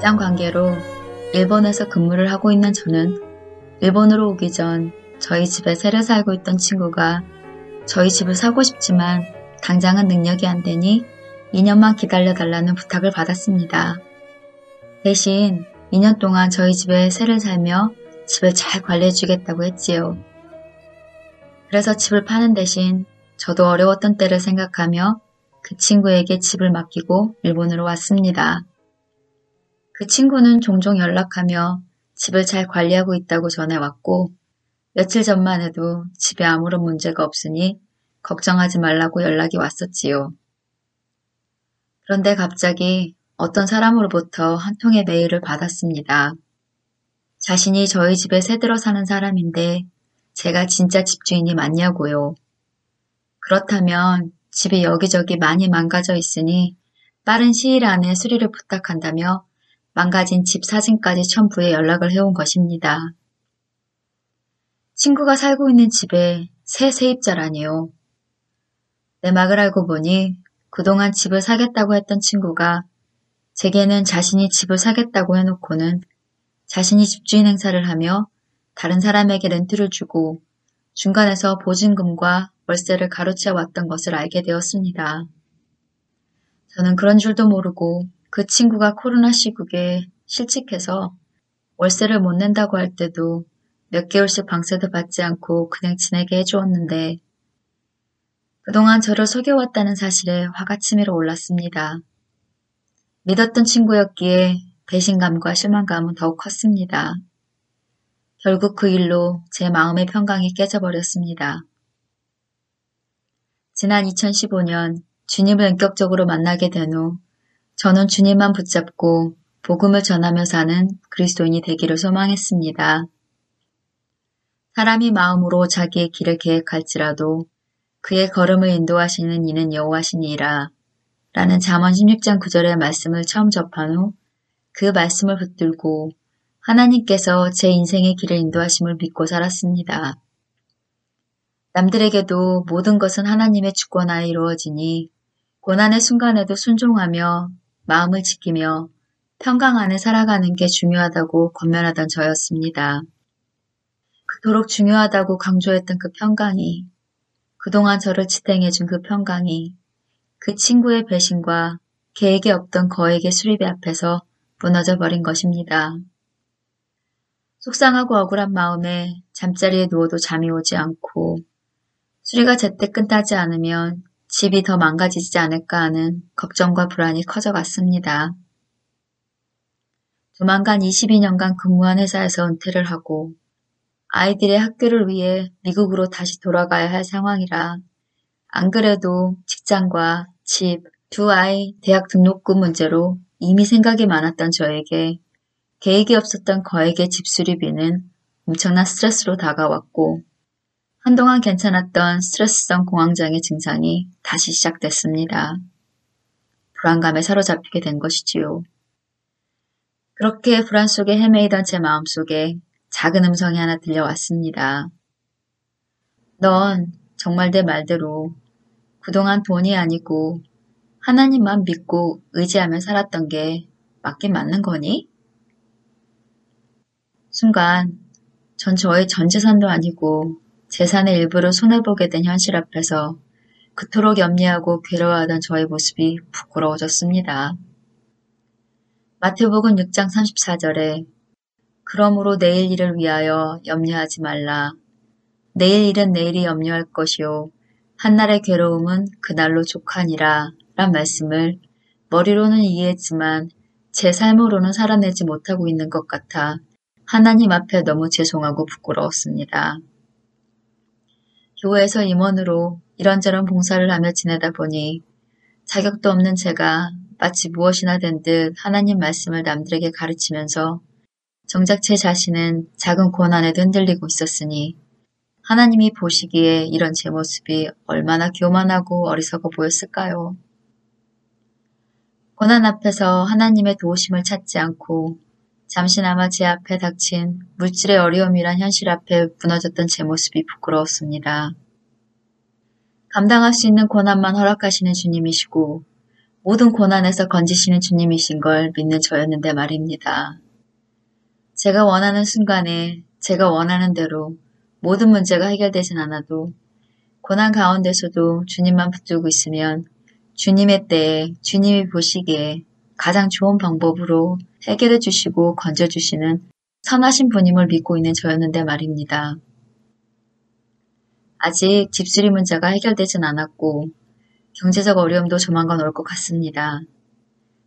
직장 관계로 일본에서 근무를 하고 있는 저는 일본으로 오기 전 저희 집에 새로 살고 있던 친구가 저희 집을 사고 싶지만 당장은 능력이 안 되니 2년만 기다려 달라는 부탁을 받았습니다. 대신 2년 동안 저희 집에 새를 살며 집을 잘 관리해 주겠다고 했지요. 그래서 집을 파는 대신 저도 어려웠던 때를 생각하며 그 친구에게 집을 맡기고 일본으로 왔습니다. 그 친구는 종종 연락하며 집을 잘 관리하고 있다고 전해왔고 며칠 전만 해도 집에 아무런 문제가 없으니 걱정하지 말라고 연락이 왔었지요. 그런데 갑자기 어떤 사람으로부터 한 통의 메일을 받았습니다. 자신이 저희 집에 새들어 사는 사람인데 제가 진짜 집주인이 맞냐고요. 그렇다면 집이 여기저기 많이 망가져 있으니 빠른 시일 안에 수리를 부탁한다며 망가진 집 사진까지 첨부해 연락을 해온 것입니다. 친구가 살고 있는 집에 새 세입자라니요. 내막을 알고 보니 그동안 집을 사겠다고 했던 친구가 제게는 자신이 집을 사겠다고 해놓고는 자신이 집주인 행사를 하며 다른 사람에게 렌트를 주고 중간에서 보증금과 월세를 가로채 왔던 것을 알게 되었습니다. 저는 그런 줄도 모르고 그 친구가 코로나 시국에 실직해서 월세를 못 낸다고 할 때도 몇 개월씩 방세도 받지 않고 그냥 지내게 해주었는데 그동안 저를 속여왔다는 사실에 화가 치밀어 올랐습니다. 믿었던 친구였기에 배신감과 실망감은 더욱 컸습니다. 결국 그 일로 제 마음의 평강이 깨져버렸습니다. 지난 2015년 주님을 인격적으로 만나게 된 후 저는 주님만 붙잡고 복음을 전하며 사는 그리스도인이 되기를 소망했습니다. 사람이 마음으로 자기의 길을 계획할지라도 그의 걸음을 인도하시는 이는 여호와시니라 라는 잠언 16장 9절의 말씀을 처음 접한 후 그 말씀을 붙들고 하나님께서 제 인생의 길을 인도하심을 믿고 살았습니다. 남들에게도 모든 것은 하나님의 주권 하에 이루어지니 고난의 순간에도 순종하며 마음을 지키며 평강 안에 살아가는 게 중요하다고 권면하던 저였습니다. 그토록 중요하다고 강조했던 그 평강이 그동안 저를 지탱해준 그 평강이 그 친구의 배신과 계획에 없던 거액의 수리비 앞에서 무너져 버린 것입니다. 속상하고 억울한 마음에 잠자리에 누워도 잠이 오지 않고 수리가 제때 끝나지 않으면 집이 더 망가지지 않을까 하는 걱정과 불안이 커져갔습니다. 조만간 22년간 근무한 회사에서 은퇴를 하고 아이들의 학교를 위해 미국으로 다시 돌아가야 할 상황이라 안 그래도 직장과 집, 두 아이 대학 등록금 문제로 이미 생각이 많았던 저에게 계획이 없었던 거액의 집 수리비는 엄청난 스트레스로 다가왔고 한동안 괜찮았던 스트레스성 공황장애 증상이 다시 시작됐습니다. 불안감에 사로잡히게 된 것이지요. 그렇게 불안 속에 헤매이던 제 마음속에 작은 음성이 하나 들려왔습니다. 넌 정말 내 말대로 그동안 돈이 아니고 하나님만 믿고 의지하며 살았던 게 맞긴 맞는 거니? 순간 전 저의 전 재산도 아니고 재산의 일부를 손해보게 된 현실 앞에서 그토록 염려하고 괴로워하던 저의 모습이 부끄러워졌습니다. 마태복음 6장 34절에 그러므로 내일 일을 위하여 염려하지 말라. 내일 일은 내일이 염려할 것이요. 한날의 괴로움은 그날로 족하니라. 란 말씀을 머리로는 이해했지만 제 삶으로는 살아내지 못하고 있는 것 같아 하나님 앞에 너무 죄송하고 부끄러웠습니다. 교회에서 임원으로 이런저런 봉사를 하며 지내다 보니 자격도 없는 제가 마치 무엇이나 된 듯 하나님 말씀을 남들에게 가르치면서 정작 제 자신은 작은 고난에도 흔들리고 있었으니 하나님이 보시기에 이런 제 모습이 얼마나 교만하고 어리석어 보였을까요? 고난 앞에서 하나님의 도우심을 찾지 않고 잠시나마 제 앞에 닥친 물질의 어려움이란 현실 앞에 무너졌던 제 모습이 부끄러웠습니다. 감당할 수 있는 고난만 허락하시는 주님이시고 모든 고난에서 건지시는 주님이신 걸 믿는 저였는데 말입니다. 제가 원하는 순간에 제가 원하는 대로 모든 문제가 해결되진 않아도 고난 가운데서도 주님만 붙들고 있으면 주님의 때에 주님이 보시기에 가장 좋은 방법으로 해결해 주시고 건져 주시는 선하신 분임을 믿고 있는 저였는데 말입니다. 아직 집수리 문제가 해결되진 않았고 경제적 어려움도 조만간 올 것 같습니다.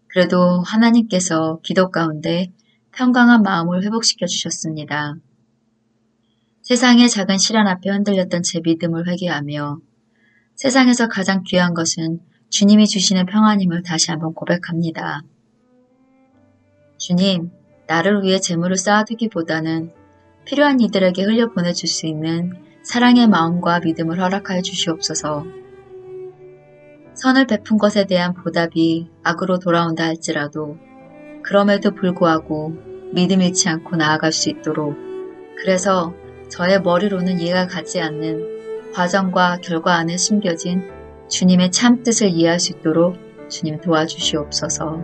그래도 하나님께서 기도 가운데 평강한 마음을 회복시켜 주셨습니다. 세상의 작은 시련 앞에 흔들렸던 제 믿음을 회개하며 세상에서 가장 귀한 것은 주님이 주시는 평안임을 다시 한번 고백합니다. 주님, 나를 위해 재물을 쌓아두기보다는 필요한 이들에게 흘려보내줄 수 있는 사랑의 마음과 믿음을 허락하여 주시옵소서. 선을 베푼 것에 대한 보답이 악으로 돌아온다 할지라도 그럼에도 불구하고 믿음 잃지 않고 나아갈 수 있도록 그래서 저의 머리로는 이해가 가지 않는 과정과 결과 안에 숨겨진 주님의 참 뜻을 이해할 수 있도록 주님 도와주시옵소서.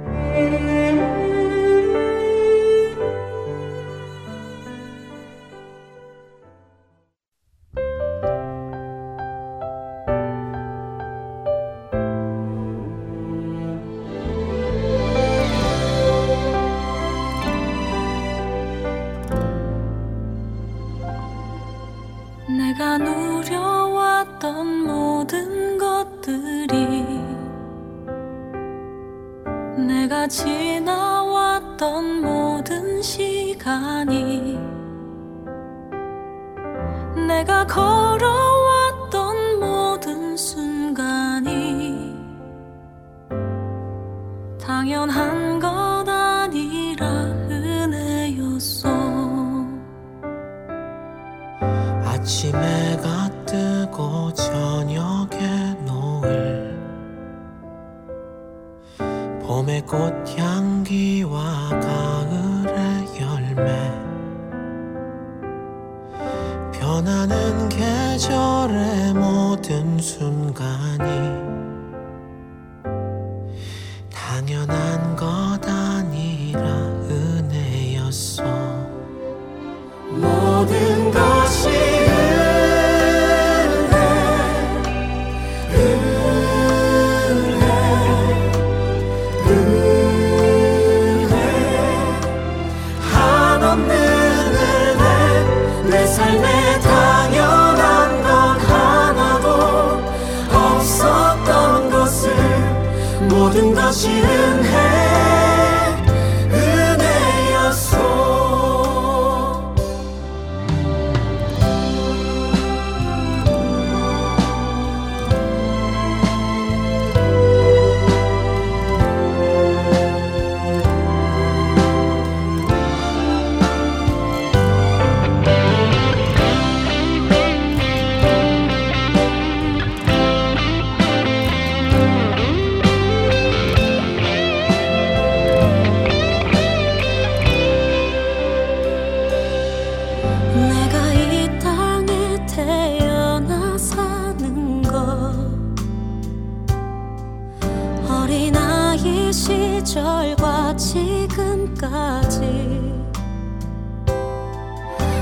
시절과 지금까지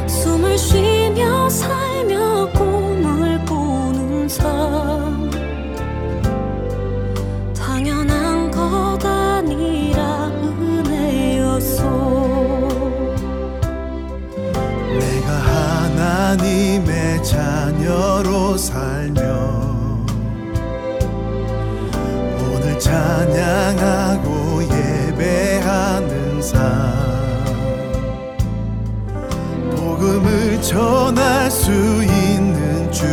숨을 쉬며 살며 꿈을 꾸는 삶. 당연한 것 아니라 은혜였소. 내가 하나님의 자녀로 살며 오늘 찬양하고 복음을 전할 수 있는 주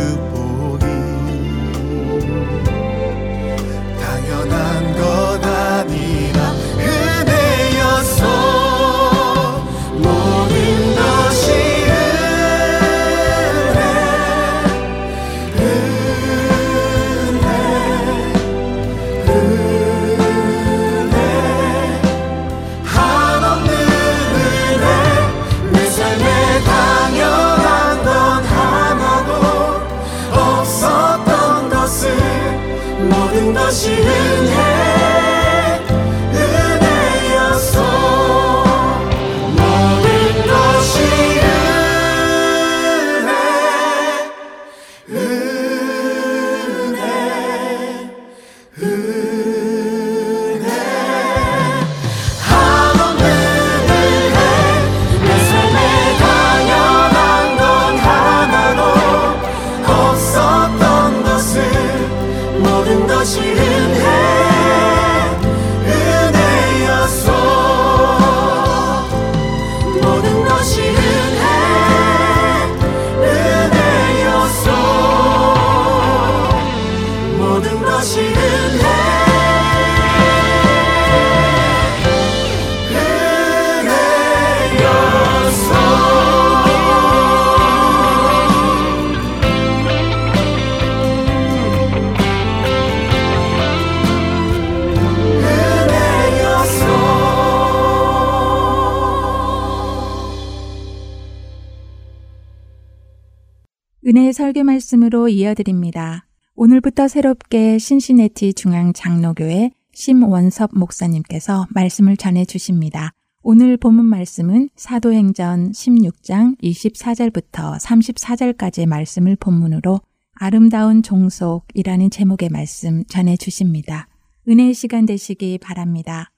은혜의 설교 말씀으로 이어드립니다. 오늘부터 새롭게 신시내티 중앙 장로교회 심원섭 목사님께서 말씀을 전해 주십니다. 오늘 본문 말씀은 사도행전 16장 24절부터 34절까지의 말씀을 본문으로 아름다운 종속이라는 제목의 말씀 전해 주십니다. 은혜의 시간 되시기 바랍니다.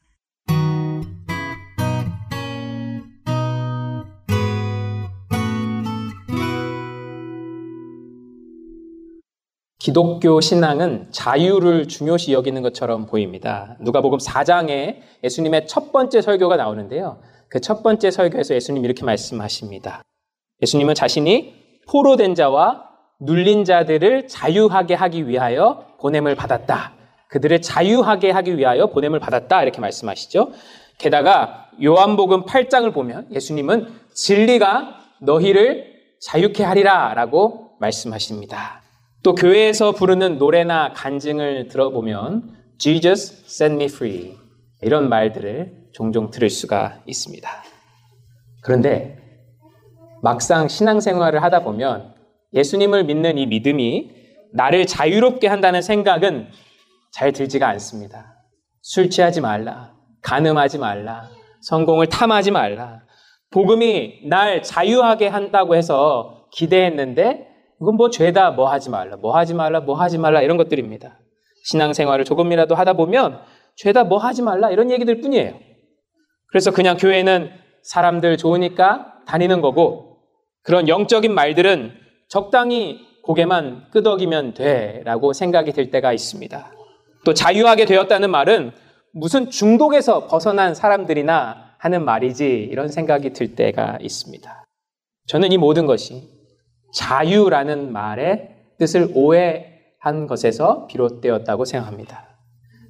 기독교 신앙은 자유를 중요시 여기는 것처럼 보입니다. 누가복음 4장에 예수님의 첫 번째 설교가 나오는데요. 그 첫 번째 설교에서 예수님 이렇게 말씀하십니다. 예수님은 자신이 포로된 자와 눌린 자들을 자유하게 하기 위하여 보냄을 받았다. 그들을 자유하게 하기 위하여 보냄을 받았다. 이렇게 말씀하시죠. 게다가 요한복음 8장을 보면 예수님은 진리가 너희를 자유케 하리라 라고 말씀하십니다. 또 교회에서 부르는 노래나 간증을 들어보면 Jesus set me free 이런 말들을 종종 들을 수가 있습니다. 그런데 막상 신앙생활을 하다 보면 예수님을 믿는 이 믿음이 나를 자유롭게 한다는 생각은 잘 들지가 않습니다. 술 취하지 말라. 간음하지 말라. 성공을 탐하지 말라. 복음이 날 자유하게 한다고 해서 기대했는데 이건 뭐 죄다 뭐 하지 말라. 뭐 하지 말라. 뭐 하지 말라. 이런 것들입니다. 신앙생활을 조금이라도 하다 보면 죄다 뭐 하지 말라. 이런 얘기들 뿐이에요. 그래서 그냥 교회는 사람들 좋으니까 다니는 거고 그런 영적인 말들은 적당히 고개만 끄덕이면 돼라고 생각이 들 때가 있습니다. 또 자유하게 되었다는 말은 무슨 중독에서 벗어난 사람들이나 하는 말이지 이런 생각이 들 때가 있습니다. 저는 이 모든 것이 자유라는 말의 뜻을 오해한 것에서 비롯되었다고 생각합니다.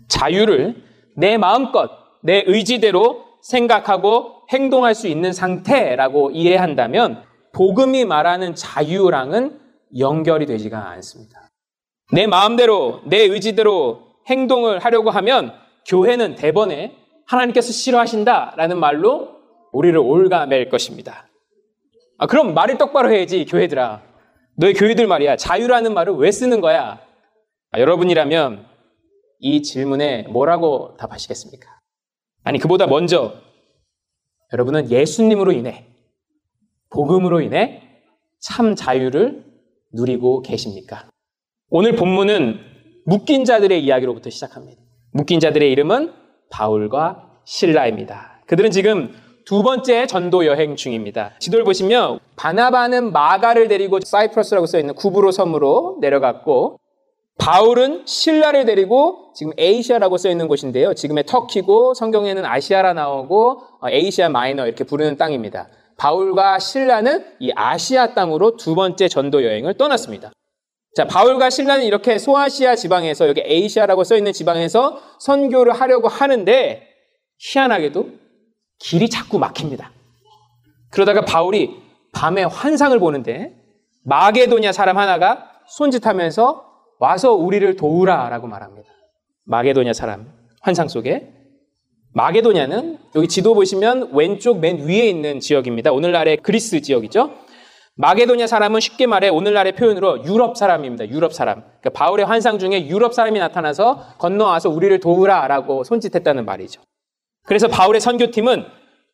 자유를 내 마음껏, 내 의지대로 생각하고 행동할 수 있는 상태라고 이해한다면 복음이 말하는 자유랑은 연결이 되지가 않습니다. 내 마음대로, 내 의지대로 행동을 하려고 하면 교회는 대번에 하나님께서 싫어하신다라는 말로 우리를 올가맬 것입니다. 아, 그럼 말을 똑바로 해야지, 교회들아. 너희 교회들 말이야. 자유라는 말을 왜 쓰는 거야? 아, 여러분이라면 이 질문에 뭐라고 답하시겠습니까? 아니, 그보다 먼저 여러분은 예수님으로 인해, 복음으로 인해 참 자유를 누리고 계십니까? 오늘 본문은 묶인 자들의 이야기로부터 시작합니다. 묶인 자들의 이름은 바울과 신라입니다. 그들은 지금 두 번째 전도 여행 중입니다. 지도를 보시면 바나바는 마가를 데리고 사이프러스라고 써 있는 구브로 섬으로 내려갔고 바울은 신라를 데리고 지금 에이시아라고 써 있는 곳인데요. 지금의 터키고 성경에는 아시아라 나오고 에이시아 마이너 이렇게 부르는 땅입니다. 바울과 신라는 이 아시아 땅으로 두 번째 전도 여행을 떠났습니다. 자, 바울과 신라는 이렇게 소아시아 지방에서 여기 에이시아라고 써 있는 지방에서 선교를 하려고 하는데 희한하게도 길이 자꾸 막힙니다. 그러다가 바울이 밤에 환상을 보는데 마게도냐 사람 하나가 손짓하면서 와서 우리를 도우라라고 말합니다. 마게도냐 사람 환상 속에 마게도냐는 여기 지도 보시면 왼쪽 맨 위에 있는 지역입니다. 오늘날의 그리스 지역이죠. 마게도냐 사람은 쉽게 말해 오늘날의 표현으로 유럽 사람입니다. 유럽 사람. 그러니까 바울의 환상 중에 유럽 사람이 나타나서 건너와서 우리를 도우라라고 손짓했다는 말이죠. 그래서 바울의 선교팀은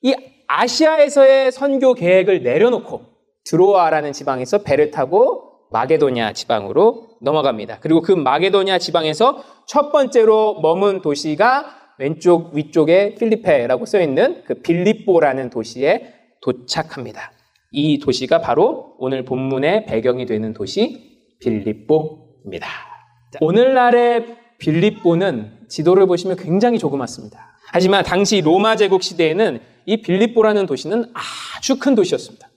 이 아시아에서의 선교 계획을 내려놓고 드로아라는 지방에서 배를 타고 마게도냐 지방으로 넘어갑니다. 그리고 그 마게도냐 지방에서 첫 번째로 머문 도시가 왼쪽 위쪽에 필리페라고 써 있는 그 빌립보라는 도시에 도착합니다. 이 도시가 바로 오늘 본문의 배경이 되는 도시 빌립보입니다. 오늘날의 빌립보는 지도를 보시면 굉장히 조그맣습니다. 하지만 당시 로마 제국 시대에는 이 빌립보라는 도시는 아주 큰 도시였습니다.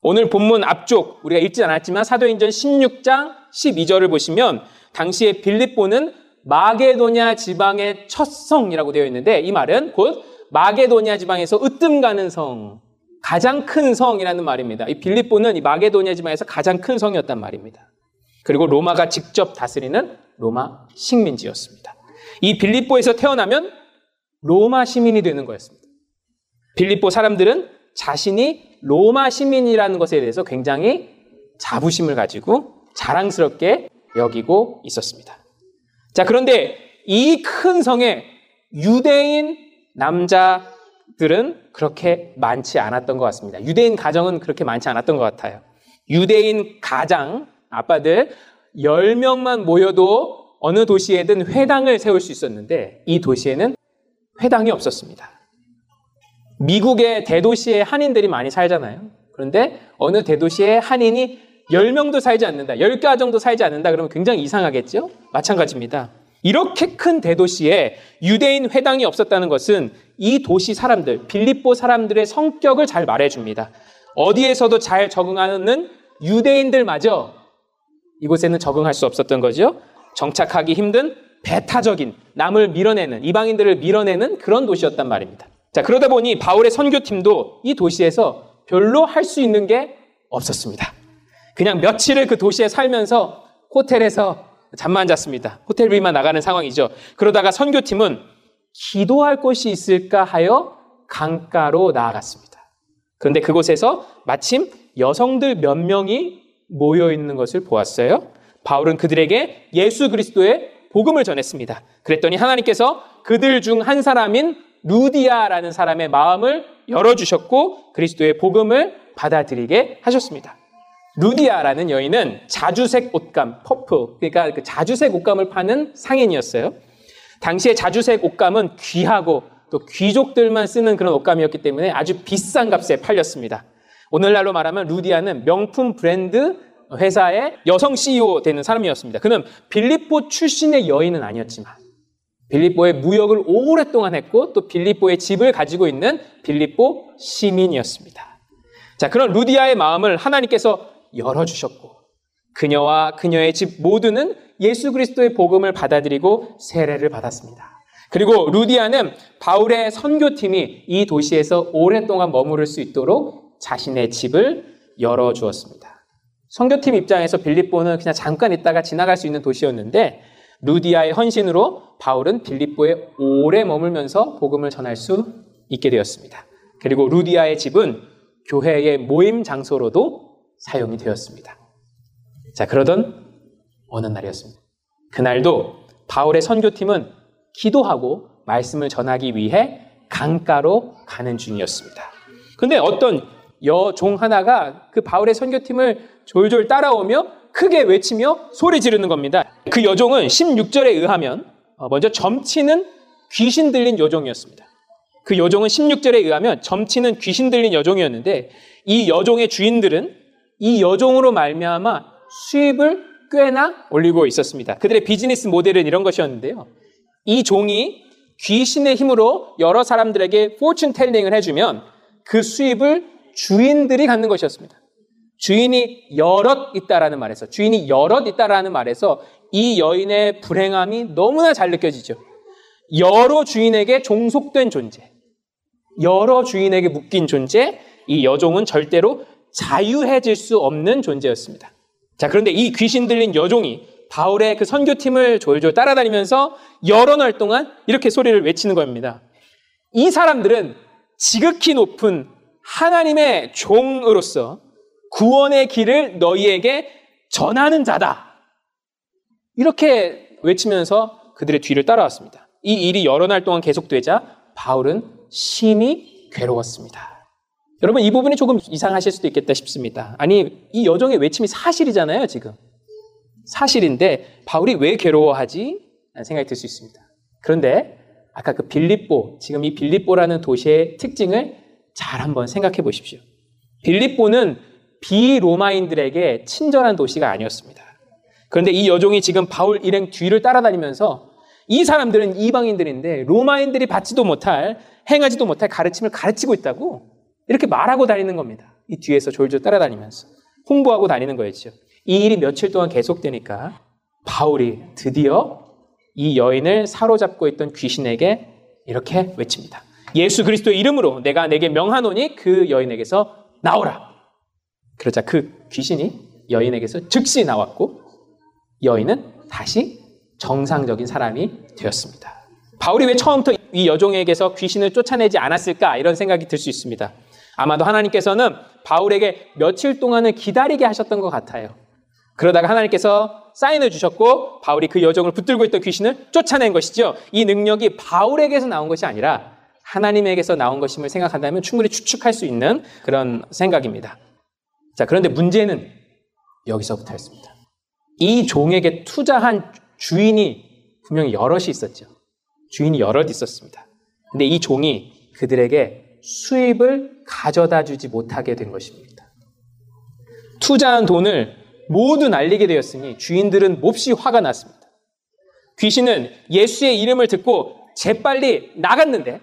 오늘 본문 앞쪽 우리가 읽지 않았지만 사도행전 16장 12절을 보시면 당시에 빌립보는 마게도냐 지방의 첫 성이라고 되어 있는데 이 말은 곧 마게도냐 지방에서 으뜸 가는 성, 가장 큰 성이라는 말입니다. 이 빌립보는 이 마게도냐 지방에서 가장 큰 성이었단 말입니다. 그리고 로마가 직접 다스리는 로마 식민지였습니다. 이 빌립보에서 태어나면 로마 시민이 되는 거였습니다. 빌립보 사람들은 자신이 로마 시민이라는 것에 대해서 굉장히 자부심을 가지고 자랑스럽게 여기고 있었습니다. 자, 그런데 이 큰 성에 유대인 남자들은 그렇게 많지 않았던 것 같습니다. 유대인 가정은 그렇게 많지 않았던 것 같아요. 유대인 가장, 아빠들 10명만 모여도 어느 도시에든 회당을 세울 수 있었는데 이 도시에는 회당이 없었습니다. 미국의 대도시에 한인들이 많이 살잖아요. 그런데 어느 대도시에 한인이 10명도 살지 않는다. 10가 정도 살지 않는다. 그러면 굉장히 이상하겠죠? 마찬가지입니다. 이렇게 큰 대도시에 유대인 회당이 없었다는 것은 이 도시 사람들, 빌립보 사람들의 성격을 잘 말해줍니다. 어디에서도 잘 적응하는 유대인들마저 이곳에는 적응할 수 없었던 거죠. 정착하기 힘든 배타적인 남을 밀어내는 이방인들을 밀어내는 그런 도시였단 말입니다. 자, 그러다 보니 바울의 선교팀도 이 도시에서 별로 할 수 있는 게 없었습니다. 그냥 며칠을 그 도시에 살면서 호텔에서 잠만 잤습니다. 호텔비만 나가는 상황이죠. 그러다가 선교팀은 기도할 곳이 있을까 하여 강가로 나아갔습니다. 그런데 그곳에서 마침 여성들 몇 명이 모여 있는 것을 보았어요. 바울은 그들에게 예수 그리스도의 복음을 전했습니다. 그랬더니 하나님께서 그들 중 한 사람인 루디아라는 사람의 마음을 열어주셨고 그리스도의 복음을 받아들이게 하셨습니다. 루디아라는 여인은 자주색 옷감, 퍼프, 그러니까 그 자주색 옷감을 파는 상인이었어요. 당시에 자주색 옷감은 귀하고 또 귀족들만 쓰는 그런 옷감이었기 때문에 아주 비싼 값에 팔렸습니다. 오늘날로 말하면 루디아는 명품 브랜드 회사의 여성 CEO 되는 사람이었습니다. 그는 빌립보 출신의 여인은 아니었지만 빌립보의 무역을 오랫동안 했고 또 빌립보의 집을 가지고 있는 빌립보 시민이었습니다. 자, 그런 루디아의 마음을 하나님께서 열어주셨고 그녀와 그녀의 집 모두는 예수 그리스도의 복음을 받아들이고 세례를 받았습니다. 그리고 루디아는 바울의 선교팀이 이 도시에서 오랫동안 머무를 수 있도록 자신의 집을 열어주었습니다. 선교팀 입장에서 빌립보는 그냥 잠깐 있다가 지나갈 수 있는 도시였는데 루디아의 헌신으로 바울은 빌립보에 오래 머물면서 복음을 전할 수 있게 되었습니다. 그리고 루디아의 집은 교회의 모임 장소로도 사용이 되었습니다. 자, 그러던 어느 날이었습니다. 그날도 바울의 선교팀은 기도하고 말씀을 전하기 위해 강가로 가는 중이었습니다. 근데 어떤 여종 하나가 그 바울의 선교팀을 졸졸 따라오며 크게 외치며 소리 지르는 겁니다. 그 여종은 16절에 의하면 어, 먼저 점치는 귀신 들린 여종이었습니다. 그 여종은 16절에 의하면 점치는 귀신 들린 여종이었는데 이 여종의 주인들은 이 여종으로 말미암아 수입을 꽤나 올리고 있었습니다. 그들의 비즈니스 모델은 이런 것이었는데요. 이 종이 귀신의 힘으로 여러 사람들에게 포춘 텔링을 해주면 그 수입을 주인들이 갖는 것이었습니다. 주인이 여럿 있다라는 말에서 주인이 여럿 있다라는 말에서 이 여인의 불행함이 너무나 잘 느껴지죠. 여러 주인에게 종속된 존재, 여러 주인에게 묶인 존재, 이 여종은 절대로 자유해질 수 없는 존재였습니다. 자, 그런데 이 귀신 들린 여종이 바울의 그 선교팀을 졸졸 따라다니면서 여러 날 동안 이렇게 소리를 외치는 겁니다. 이 사람들은 지극히 높은 하나님의 종으로서 구원의 길을 너희에게 전하는 자다. 이렇게 외치면서 그들의 뒤를 따라왔습니다. 이 일이 여러 날 동안 계속되자 바울은 심히 괴로웠습니다. 여러분 이 부분이 조금 이상하실 수도 있겠다 싶습니다. 아니 이 여종의 외침이 사실이잖아요 지금. 사실인데 바울이 왜 괴로워하지? 라는 생각이 들 수 있습니다. 그런데 아까 그 빌립보, 지금 이 빌립보라는 도시의 특징을 잘 한번 생각해 보십시오. 빌립보는 비로마인들에게 친절한 도시가 아니었습니다. 그런데 이 여종이 지금 바울 일행 뒤를 따라다니면서 이 사람들은 이방인들인데 로마인들이 받지도 못할 행하지도 못할 가르침을 가르치고 있다고 이렇게 말하고 다니는 겁니다. 이 뒤에서 졸졸 따라다니면서 홍보하고 다니는 거였죠. 이 일이 며칠 동안 계속되니까 바울이 드디어 이 여인을 사로잡고 있던 귀신에게 이렇게 외칩니다. 예수 그리스도의 이름으로 내가 내게 명하노니 그 여인에게서 나오라. 그러자 그 귀신이 여인에게서 즉시 나왔고 여인은 다시 정상적인 사람이 되었습니다. 바울이 왜 처음부터 이 여종에게서 귀신을 쫓아내지 않았을까 이런 생각이 들 수 있습니다. 아마도 하나님께서는 바울에게 며칠 동안을 기다리게 하셨던 것 같아요. 그러다가 하나님께서 사인을 주셨고 바울이 그 여종을 붙들고 있던 귀신을 쫓아낸 것이죠. 이 능력이 바울에게서 나온 것이 아니라 하나님에게서 나온 것임을 생각한다면 충분히 추측할 수 있는 그런 생각입니다. 자, 그런데 문제는 여기서부터였습니다. 이 종에게 투자한 주인이 분명히 여럿이 있었죠. 주인이 여럿 있었습니다. 근데 이 종이 그들에게 수입을 가져다 주지 못하게 된 것입니다. 투자한 돈을 모두 날리게 되었으니 주인들은 몹시 화가 났습니다. 귀신은 예수의 이름을 듣고 재빨리 나갔는데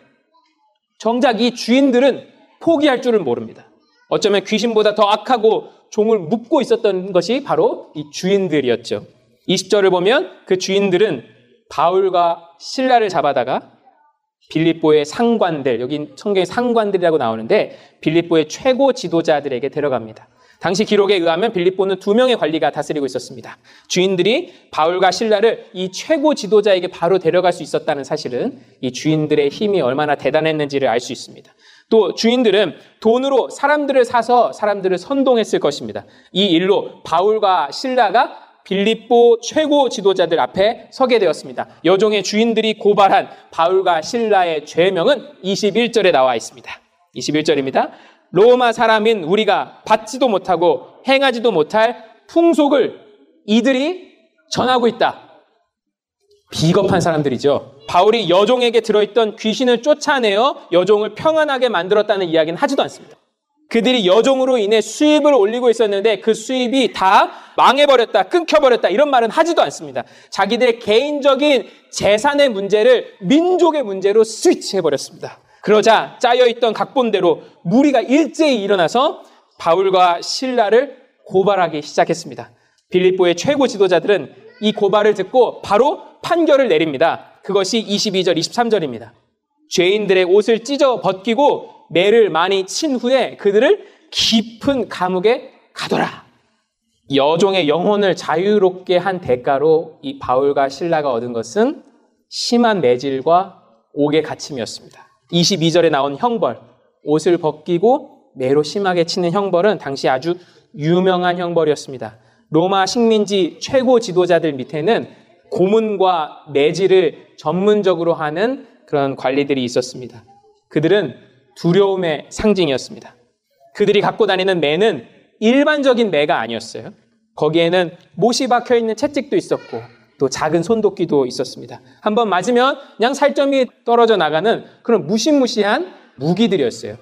정작 이 주인들은 포기할 줄을 모릅니다. 어쩌면 귀신보다 더 악하고 종을 묶고 있었던 것이 바로 이 주인들이었죠. 20절을 보면 그 주인들은 바울과 신라를 잡아다가 빌립보의 상관들, 여기 성경에 상관들이라고 나오는데 빌립보의 최고 지도자들에게 데려갑니다. 당시 기록에 의하면 빌립보는 두 명의 관리가 다스리고 있었습니다. 주인들이 바울과 신라를 이 최고 지도자에게 바로 데려갈 수 있었다는 사실은 이 주인들의 힘이 얼마나 대단했는지를 알 수 있습니다. 또 주인들은 돈으로 사람들을 사서 사람들을 선동했을 것입니다. 이 일로 바울과 신라가 빌립보 최고 지도자들 앞에 서게 되었습니다. 여종의 주인들이 고발한 바울과 신라의 죄명은 21절에 나와 있습니다. 21절입니다. 로마 사람인 우리가 받지도 못하고 행하지도 못할 풍속을 이들이 전하고 있다. 비겁한 사람들이죠. 바울이 여종에게 들어있던 귀신을 쫓아내어 여종을 평안하게 만들었다는 이야기는 하지도 않습니다. 그들이 여종으로 인해 수입을 올리고 있었는데 그 수입이 다 망해버렸다, 끊겨버렸다, 이런 말은 하지도 않습니다. 자기들의 개인적인 재산의 문제를 민족의 문제로 스위치해버렸습니다. 그러자 짜여있던 각본대로 무리가 일제히 일어나서 바울과 신라를 고발하기 시작했습니다. 빌립보의 최고 지도자들은 이 고발을 듣고 바로 판결을 내립니다. 그것이 22절, 23절입니다. 죄인들의 옷을 찢어 벗기고 매를 많이 친 후에 그들을 깊은 감옥에 가둬라. 여종의 영혼을 자유롭게 한 대가로 이 바울과 신라가 얻은 것은 심한 매질과 옥의 갇힘이었습니다. 22절에 나온 형벌, 옷을 벗기고 매로 심하게 치는 형벌은 당시 아주 유명한 형벌이었습니다. 로마 식민지 최고 지도자들 밑에는 고문과 매질을 전문적으로 하는 그런 관리들이 있었습니다. 그들은 두려움의 상징이었습니다. 그들이 갖고 다니는 매는 일반적인 매가 아니었어요. 거기에는 못이 박혀 있는 채찍도 있었고 또 작은 손도끼도 있었습니다. 한번 맞으면 그냥 살점이 떨어져 나가는 그런 무시무시한 무기들이었어요.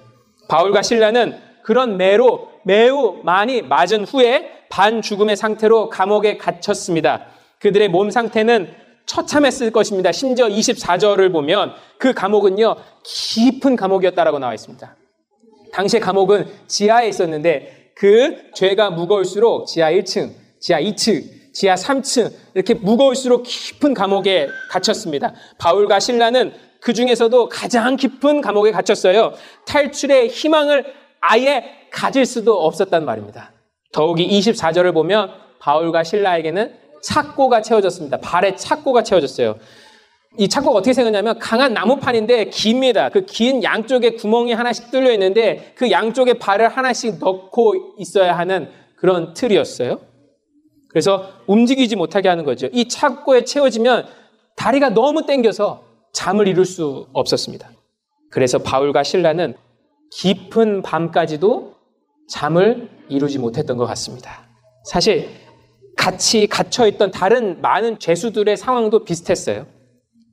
바울과 신라는 그런 매로 매우 많이 맞은 후에 반 죽음의 상태로 감옥에 갇혔습니다. 그들의 몸 상태는 처참했을 것입니다. 심지어 24절을 보면 그 감옥은요, 깊은 감옥이었다라고 나와 있습니다. 당시에 감옥은 지하에 있었는데 그 죄가 무거울수록 지하 1층, 지하 2층, 지하 3층 이렇게 무거울수록 깊은 감옥에 갇혔습니다. 바울과 신라는 그 중에서도 가장 깊은 감옥에 갇혔어요. 탈출의 희망을 아예 가질 수도 없었단 말입니다. 더욱이 24절을 보면 바울과 신라에게는 착고가 채워졌습니다. 발에 착고가 채워졌어요. 이 착고가 어떻게 생겼냐면 강한 나무판인데 깁니다. 그 긴 양쪽에 구멍이 하나씩 뚫려 있는데 그 양쪽에 발을 하나씩 넣고 있어야 하는 그런 틀이었어요. 그래서 움직이지 못하게 하는 거죠. 이 착고에 채워지면 다리가 너무 땡겨서 잠을 이룰 수 없었습니다. 그래서 바울과 신라는 깊은 밤까지도 잠을 이루지 못했던 것 같습니다. 사실 같이 갇혀있던 다른 많은 죄수들의 상황도 비슷했어요.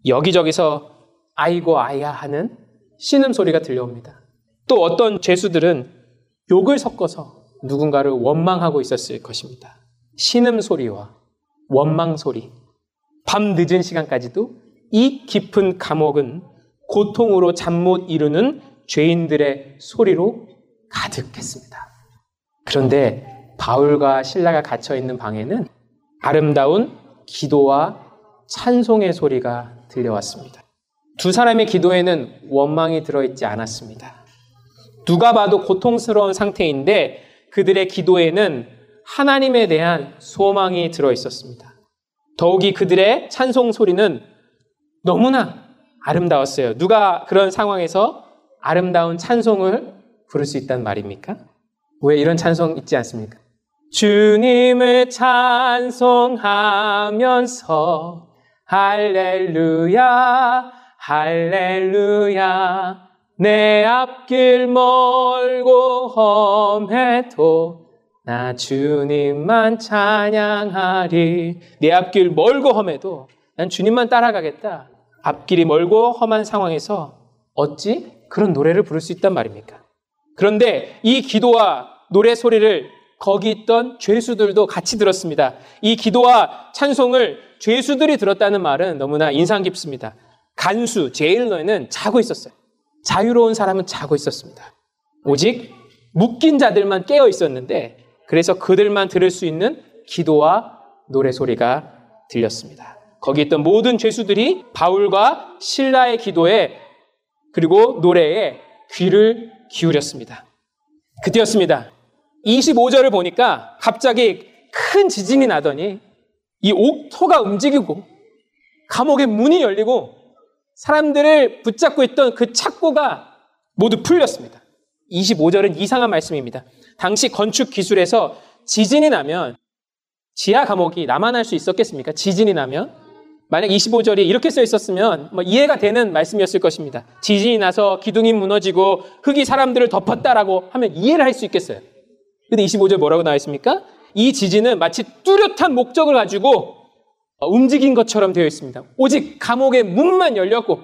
여기저기서 아이고 아야 하는 신음 소리가 들려옵니다. 또 어떤 죄수들은 욕을 섞어서 누군가를 원망하고 있었을 것입니다. 신음 소리와 원망 소리. 밤 늦은 시간까지도 이 깊은 감옥은 고통으로 잠 못 이루는 죄인들의 소리로 가득했습니다. 그런데 바울과 신라가 갇혀 있는 방에는 아름다운 기도와 찬송의 소리가 들려왔습니다. 두 사람의 기도에는 원망이 들어있지 않았습니다. 누가 봐도 고통스러운 상태인데 그들의 기도에는 하나님에 대한 소망이 들어 있었습니다. 더욱이 그들의 찬송 소리는 너무나 아름다웠어요. 누가 그런 상황에서 아름다운 찬송을 부를 수 있단 말입니까? 왜 이런 찬송 있지 않습니까? 주님을 찬송하면서 할렐루야 할렐루야 내 앞길 멀고 험해도 나 주님만 찬양하리 내 앞길 멀고 험해도 난 주님만 따라가겠다 앞길이 멀고 험한 상황에서 어찌 그런 노래를 부를 수 있단 말입니까? 그런데 이 기도와 노래 소리를 거기 있던 죄수들도 같이 들었습니다. 이 기도와 찬송을 죄수들이 들었다는 말은 너무나 인상 깊습니다. 간수, 제일러는 자고 있었어요. 자유로운 사람은 자고 있었습니다. 오직 묶인 자들만 깨어 있었는데 그래서 그들만 들을 수 있는 기도와 노래 소리가 들렸습니다. 거기 있던 모든 죄수들이 바울과 신라의 기도에 그리고 노래에 귀를 기울였습니다. 그때였습니다. 25절을 보니까 갑자기 큰 지진이 나더니 이 옥토가 움직이고 감옥의 문이 열리고 사람들을 붙잡고 있던 그 착고가 모두 풀렸습니다. 25절은 이상한 말씀입니다. 당시 건축 기술에서 지진이 나면 지하 감옥이 남아날 수 있었겠습니까? 지진이 나면 만약 25절이 이렇게 써 있었으면 뭐 이해가 되는 말씀이었을 것입니다. 지진이 나서 기둥이 무너지고 흙이 사람들을 덮었다라고 하면 이해를 할 수 있겠어요. 근데 25절 뭐라고 나와 있습니까? 이 지진은 마치 뚜렷한 목적을 가지고 움직인 것처럼 되어 있습니다. 오직 감옥의 문만 열렸고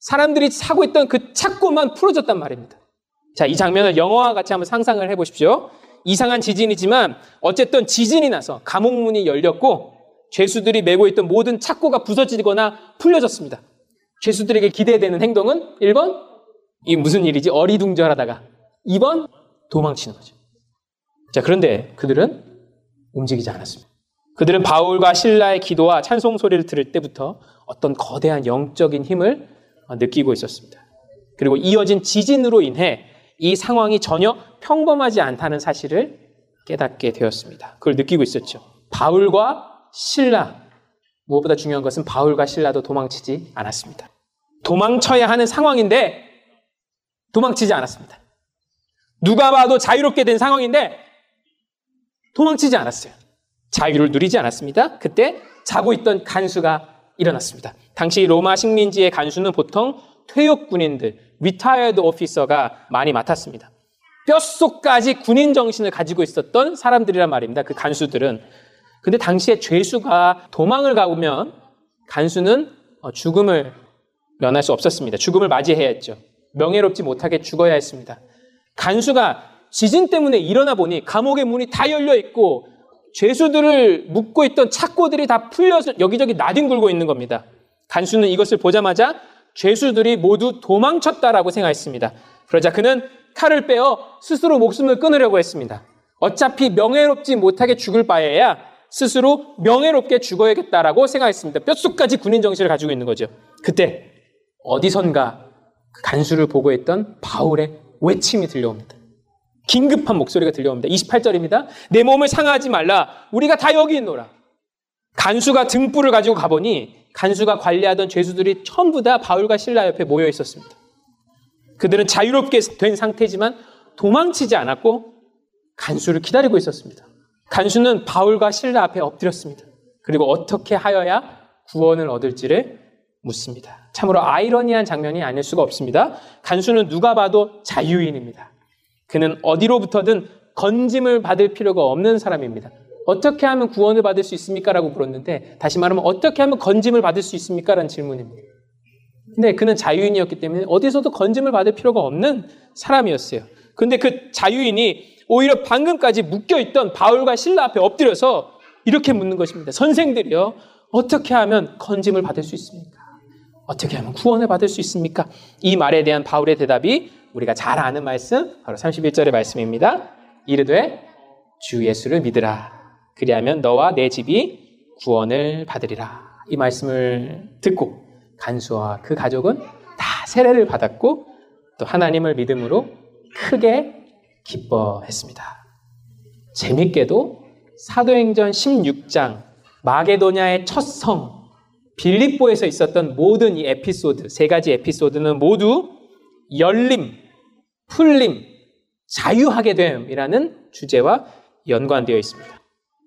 사람들이 사고 있던 그 착고만 풀어졌단 말입니다. 자, 이 장면을 영화와 같이 한번 상상을 해 보십시오. 이상한 지진이지만 어쨌든 지진이 나서 감옥 문이 열렸고 죄수들이 메고 있던 모든 착고가 부서지거나 풀려졌습니다. 죄수들에게 기대되는 행동은 1번 이 무슨 일이지 어리둥절하다가 2번 도망치는 거죠. 자, 그런데 그들은 움직이지 않았습니다. 그들은 바울과 신라의 기도와 찬송 소리를 들을 때부터 어떤 거대한 영적인 힘을 느끼고 있었습니다. 그리고 이어진 지진으로 인해 이 상황이 전혀 평범하지 않다는 사실을 깨닫게 되었습니다. 그걸 느끼고 있었죠. 바울과 신라. 무엇보다 중요한 것은 바울과 신라도 도망치지 않았습니다. 도망쳐야 하는 상황인데 도망치지 않았습니다. 누가 봐도 자유롭게 된 상황인데 도망치지 않았어요. 자유를 누리지 않았습니다. 그때 자고 있던 간수가 일어났습니다. 당시 로마 식민지의 간수는 보통 퇴역 군인들, retired officer가 많이 맡았습니다. 뼛속까지 군인 정신을 가지고 있었던 사람들이란 말입니다. 그 간수들은 근데 당시에 죄수가 도망을 가보면 간수는 어, 죽음을 면할 수 없었습니다. 죽음을 맞이해야 했죠. 명예롭지 못하게 죽어야 했습니다. 간수가 지진 때문에 일어나 보니 감옥의 문이 다 열려 있고 죄수들을 묶고 있던 착고들이 다 풀려서 여기저기 나뒹굴고 있는 겁니다. 간수는 이것을 보자마자 죄수들이 모두 도망쳤다라고 생각했습니다. 그러자 그는 칼을 빼어 스스로 목숨을 끊으려고 했습니다. 어차피 명예롭지 못하게 죽을 바에야 스스로 명예롭게 죽어야겠다라고 생각했습니다. 뼛속까지 군인 정신을 가지고 있는 거죠. 그때 어디선가 그 간수를 보고했던 바울의 외침이 들려옵니다. 긴급한 목소리가 들려옵니다. 28절입니다. 내 몸을 상하지 말라. 우리가 다 여기 있노라. 간수가 등불을 가지고 가보니 간수가 관리하던 죄수들이 전부 다 바울과 신라 옆에 모여 있었습니다. 그들은 자유롭게 된 상태지만 도망치지 않았고 간수를 기다리고 있었습니다. 간수는 바울과 신라 앞에 엎드렸습니다. 그리고 어떻게 하여야 구원을 얻을지를 묻습니다. 참으로 아이러니한 장면이 아닐 수가 없습니다. 간수는 누가 봐도 자유인입니다. 그는 어디로부터든 건짐을 받을 필요가 없는 사람입니다. 어떻게 하면 구원을 받을 수 있습니까? 라고 물었는데, 다시 말하면 어떻게 하면 건짐을 받을 수 있습니까? 라는 질문입니다. 근데 그는 자유인이었기 때문에 어디서도 건짐을 받을 필요가 없는 사람이었어요. 근데 그 자유인이 오히려 방금까지 묶여있던 바울과 신라 앞에 엎드려서 이렇게 묻는 것입니다. 선생들이요. 어떻게 하면 건짐을 받을 수 있습니까? 어떻게 하면 구원을 받을 수 있습니까? 이 말에 대한 바울의 대답이 우리가 잘 아는 말씀, 바로 31절의 말씀입니다. 이르되 주 예수를 믿으라. 그리하면 너와 내 집이 구원을 받으리라. 이 말씀을 듣고 간수와 그 가족은 다 세례를 받았고 또 하나님을 믿음으로 크게 기뻐했습니다. 재밌게도 사도행전 16장 마게도냐의 첫 성 빌립보에서 있었던 모든 이 에피소드 세 가지 에피소드는 모두 열림, 풀림, 자유하게 됨이라는 주제와 연관되어 있습니다.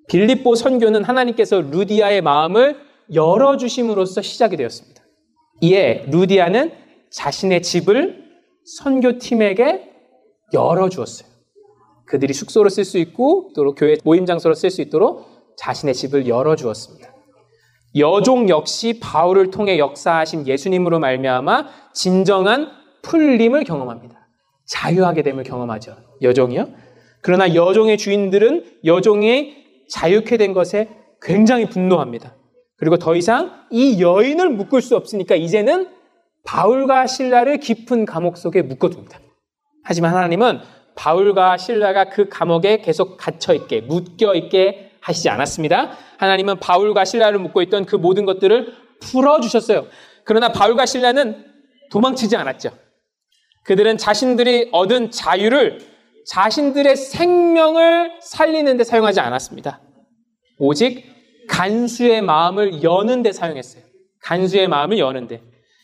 빌립보 선교는 하나님께서 루디아의 마음을 열어주심으로써 시작이 되었습니다. 이에 루디아는 자신의 집을 선교팀에게 열어주었어요. 그들이 숙소로 쓸 수 있고 또 교회 모임 장소로 쓸 수 있도록 자신의 집을 열어주었습니다. 여종 역시 바울을 통해 역사하신 예수님으로 말미암아 진정한 풀림을 경험합니다. 자유하게 됨을 경험하죠. 여종이요. 그러나 여종의 주인들은 여종이 자유케 된 것에 굉장히 분노합니다. 그리고 더 이상 이 여인을 묶을 수 없으니까 이제는 바울과 신라를 깊은 감옥 속에 묶어둡니다. 하지만 하나님은 바울과 신라가 그 감옥에 계속 갇혀 있게 묶여 있게 하시지 않았습니다. 하나님은 바울과 신라를 묶고 있던 그 모든 것들을 풀어 주셨어요. 그러나 바울과 신라는 도망치지 않았죠. 그들은 자신들이 얻은 자유를 자신들의 생명을 살리는 데 사용하지 않았습니다. 오직 간수의 마음을 여는 데 사용했어요. 간수의 마음을 여는데.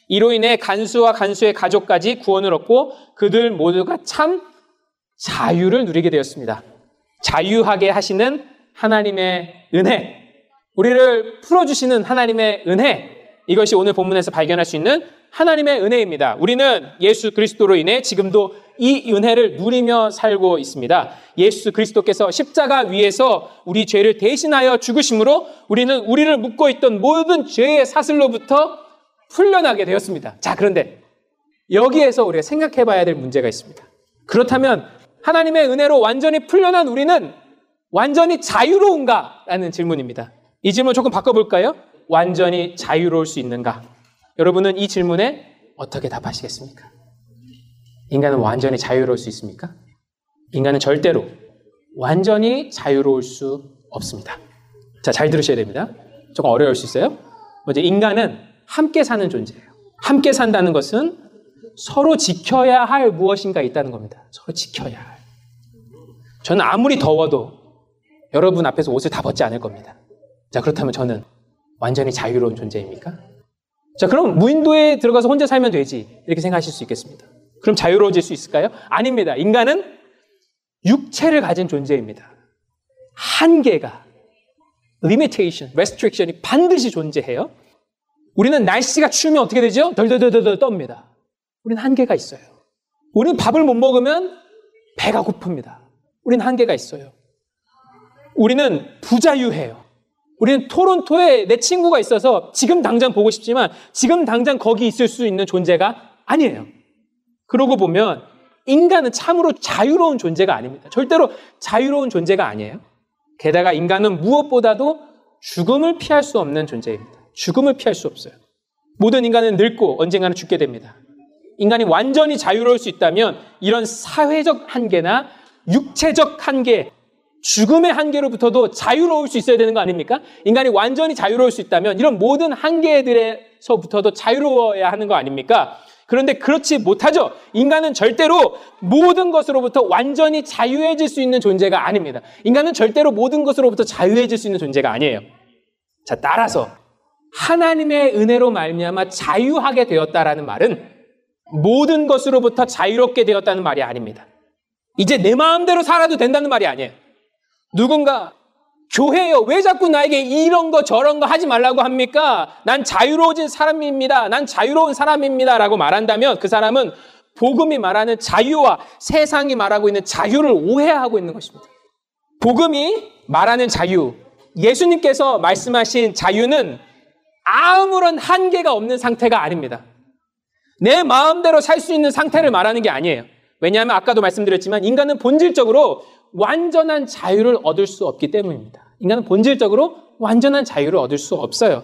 이로 인해 간수와 간수의 가족까지 구원을 얻고 그들 모두가 참 자유를 누리게 되었습니다. 자유하게 하시는 하나님의 은혜, 우리를 풀어주시는 하나님의 은혜, 이것이 오늘 본문에서 발견할 수 있는 하나님의 은혜입니다. 우리는 예수 그리스도로 인해 지금도 이 은혜를 누리며 살고 있습니다. 예수 그리스도께서 십자가 위에서 우리 죄를 대신하여 죽으심으로 우리는 우리를 묶고 있던 모든 죄의 사슬로부터 풀려나게 되었습니다. 자, 그런데 여기에서 우리가 생각해 봐야 될 문제가 있습니다. 그렇다면 하나님의 은혜로 완전히 풀려난 우리는 완전히 자유로운가? 라는 질문입니다. 이 질문 조금 바꿔볼까요? 완전히 자유로울 수 있는가? 여러분은 이 질문에 어떻게 답하시겠습니까? 인간은 완전히 자유로울 수 있습니까? 인간은 절대로 완전히 자유로울 수 없습니다. 자, 잘 들으셔야 됩니다. 조금 어려울 수 있어요. 먼저 인간은 함께 사는 존재예요. 함께 산다는 것은 서로 지켜야 할 무엇인가 있다는 겁니다. 서로 지켜야 할. 저는 아무리 더워도 여러분 앞에서 옷을 다 벗지 않을 겁니다. 자, 그렇다면 저는 완전히 자유로운 존재입니까? 자, 그럼 무인도에 들어가서 혼자 살면 되지. 이렇게 생각하실 수 있겠습니다. 그럼 자유로워질 수 있을까요? 아닙니다. 인간은 육체를 가진 존재입니다. 한계가, limitation, restriction이 반드시 존재해요. 우리는 날씨가 추우면 어떻게 되죠? 덜덜덜덜 떱니다. 우리는 한계가 있어요. 우리는 밥을 못 먹으면 배가 고픕니다. 우리는 한계가 있어요. 우리는 부자유해요. 우리는 토론토에 내 친구가 있어서 지금 당장 보고 싶지만 지금 당장 거기 있을 수 있는 존재가 아니에요. 그러고 보면 인간은 참으로 자유로운 존재가 아닙니다. 절대로 자유로운 존재가 아니에요. 게다가 인간은 무엇보다도 죽음을 피할 수 없는 존재입니다. 죽음을 피할 수 없어요. 모든 인간은 늙고 언젠가는 죽게 됩니다. 인간이 완전히 자유로울 수 있다면 이런 사회적 한계나 육체적 한계, 죽음의 한계로부터도 자유로울 수 있어야 되는 거 아닙니까? 인간이 완전히 자유로울 수 있다면 이런 모든 한계들에서부터도 자유로워야 하는 거 아닙니까? 그런데 그렇지 못하죠. 인간은 절대로 모든 것으로부터 완전히 자유해질 수 있는 존재가 아닙니다. 인간은 절대로 모든 것으로부터 자유해질 수 있는 존재가 아니에요. 자, 따라서 하나님의 은혜로 말미암아 자유하게 되었다라는 말은 모든 것으로부터 자유롭게 되었다는 말이 아닙니다. 이제 내 마음대로 살아도 된다는 말이 아니에요. 누군가 교회요. 왜 자꾸 나에게 이런 거 저런 거 하지 말라고 합니까? 난 자유로워진 사람입니다. 난 자유로운 사람입니다. 라고 말한다면 그 사람은 복음이 말하는 자유와 세상이 말하고 있는 자유를 오해하고 있는 것입니다. 복음이 말하는 자유, 예수님께서 말씀하신 자유는 아무런 한계가 없는 상태가 아닙니다. 내 마음대로 살 수 있는 상태를 말하는 게 아니에요. 왜냐하면 아까도 말씀드렸지만 인간은 본질적으로 완전한 자유를 얻을 수 없기 때문입니다. 인간은 본질적으로 완전한 자유를 얻을 수 없어요.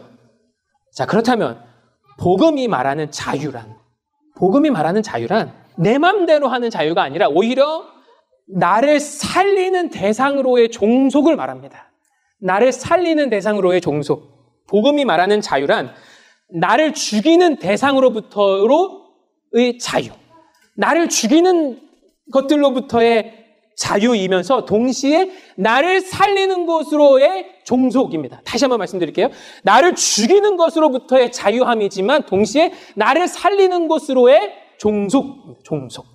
자, 그렇다면 복음이 말하는 자유란 복음이 말하는 자유란 내 맘대로 하는 자유가 아니라 오히려 나를 살리는 대상으로의 종속을 말합니다. 나를 살리는 대상으로의 종속. 복음이 말하는 자유란 나를 죽이는 대상으로부터의 자유. 나를 죽이는 것들로부터의 자유이면서 동시에 나를 살리는 것으로의 종속입니다. 다시 한번 말씀드릴게요. 나를 죽이는 것으로부터의 자유함이지만 동시에 나를 살리는 것으로의 종속, 종속.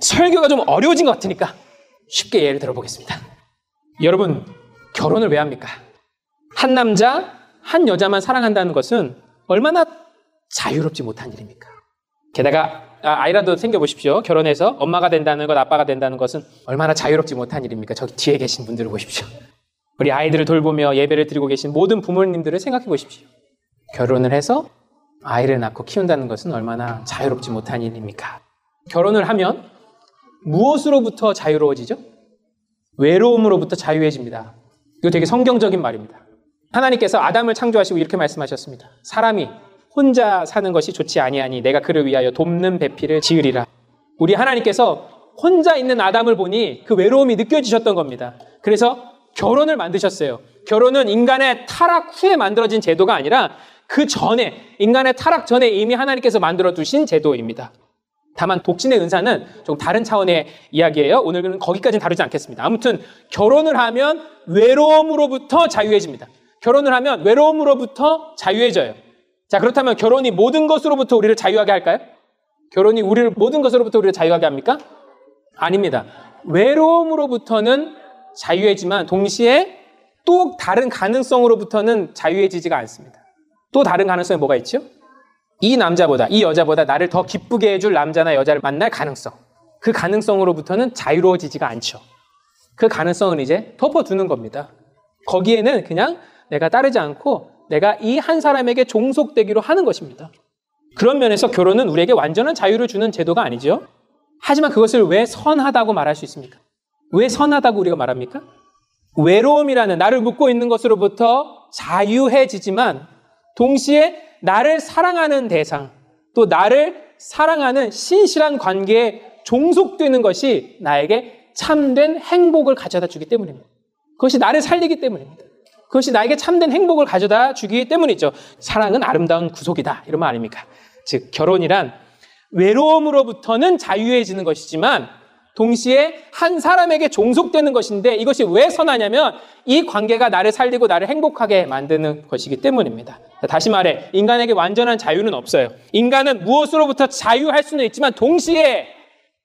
설교가 좀 어려워진 것 같으니까 쉽게 예를 들어보겠습니다. 여러분, 결혼을 왜 합니까? 한 남자, 한 여자만 사랑한다는 것은 얼마나 자유롭지 못한 일입니까? 게다가 아, 아이라도 생겨보십시오. 결혼해서 엄마가 된다는 것, 아빠가 된다는 것은 얼마나 자유롭지 못한 일입니까? 저기 뒤에 계신 분들을 보십시오. 우리 아이들을 돌보며 예배를 드리고 계신 모든 부모님들을 생각해 보십시오. 결혼을 해서 아이를 낳고 키운다는 것은 얼마나 자유롭지 못한 일입니까? 결혼을 하면 무엇으로부터 자유로워지죠? 외로움으로부터 자유해집니다. 이거 되게 성경적인 말입니다. 하나님께서 아담을 창조하시고 이렇게 말씀하셨습니다. 사람이 혼자 사는 것이 좋지 아니하니 내가 그를 위하여 돕는 배필을 지으리라. 우리 하나님께서 혼자 있는 아담을 보니 그 외로움이 느껴지셨던 겁니다. 그래서 결혼을 만드셨어요. 결혼은 인간의 타락 후에 만들어진 제도가 아니라 그 전에 인간의 타락 전에 이미 하나님께서 만들어 두신 제도입니다. 다만 독신의 은사는 좀 다른 차원의 이야기예요. 오늘은 거기까지는 다루지 않겠습니다. 아무튼 결혼을 하면 외로움으로부터 자유해집니다. 결혼을 하면 외로움으로부터 자유해져요. 자, 그렇다면 결혼이 모든 것으로부터 우리를 자유하게 할까요? 결혼이 우리를 모든 것으로부터 우리를 자유하게 합니까? 아닙니다. 외로움으로부터는 자유해지만 동시에 또 다른 가능성으로부터는 자유해지지가 않습니다. 또 다른 가능성이 뭐가 있죠? 이 남자보다, 이 여자보다 나를 더 기쁘게 해줄 남자나 여자를 만날 가능성. 그 가능성으로부터는 자유로워지지가 않죠. 그 가능성은 이제 덮어두는 겁니다. 거기에는 그냥 내가 따르지 않고 내가 이 한 사람에게 종속되기로 하는 것입니다. 그런 면에서 결혼은 우리에게 완전한 자유를 주는 제도가 아니죠. 하지만 그것을 왜 선하다고 말할 수 있습니까? 왜 선하다고 우리가 말합니까? 외로움이라는 나를 묶고 있는 것으로부터 자유해지지만 동시에 나를 사랑하는 대상, 또 나를 사랑하는 신실한 관계에 종속되는 것이 나에게 참된 행복을 가져다 주기 때문입니다. 그것이 나를 살리기 때문입니다. 그것이 나에게 참된 행복을 가져다 주기 때문이죠. 사랑은 아름다운 구속이다. 이런 말 아닙니까? 즉, 결혼이란 외로움으로부터는 자유해지는 것이지만 동시에 한 사람에게 종속되는 것인데 이것이 왜 선하냐면 이 관계가 나를 살리고 나를 행복하게 만드는 것이기 때문입니다. 다시 말해, 인간에게 완전한 자유는 없어요. 인간은 무엇으로부터 자유할 수는 있지만 동시에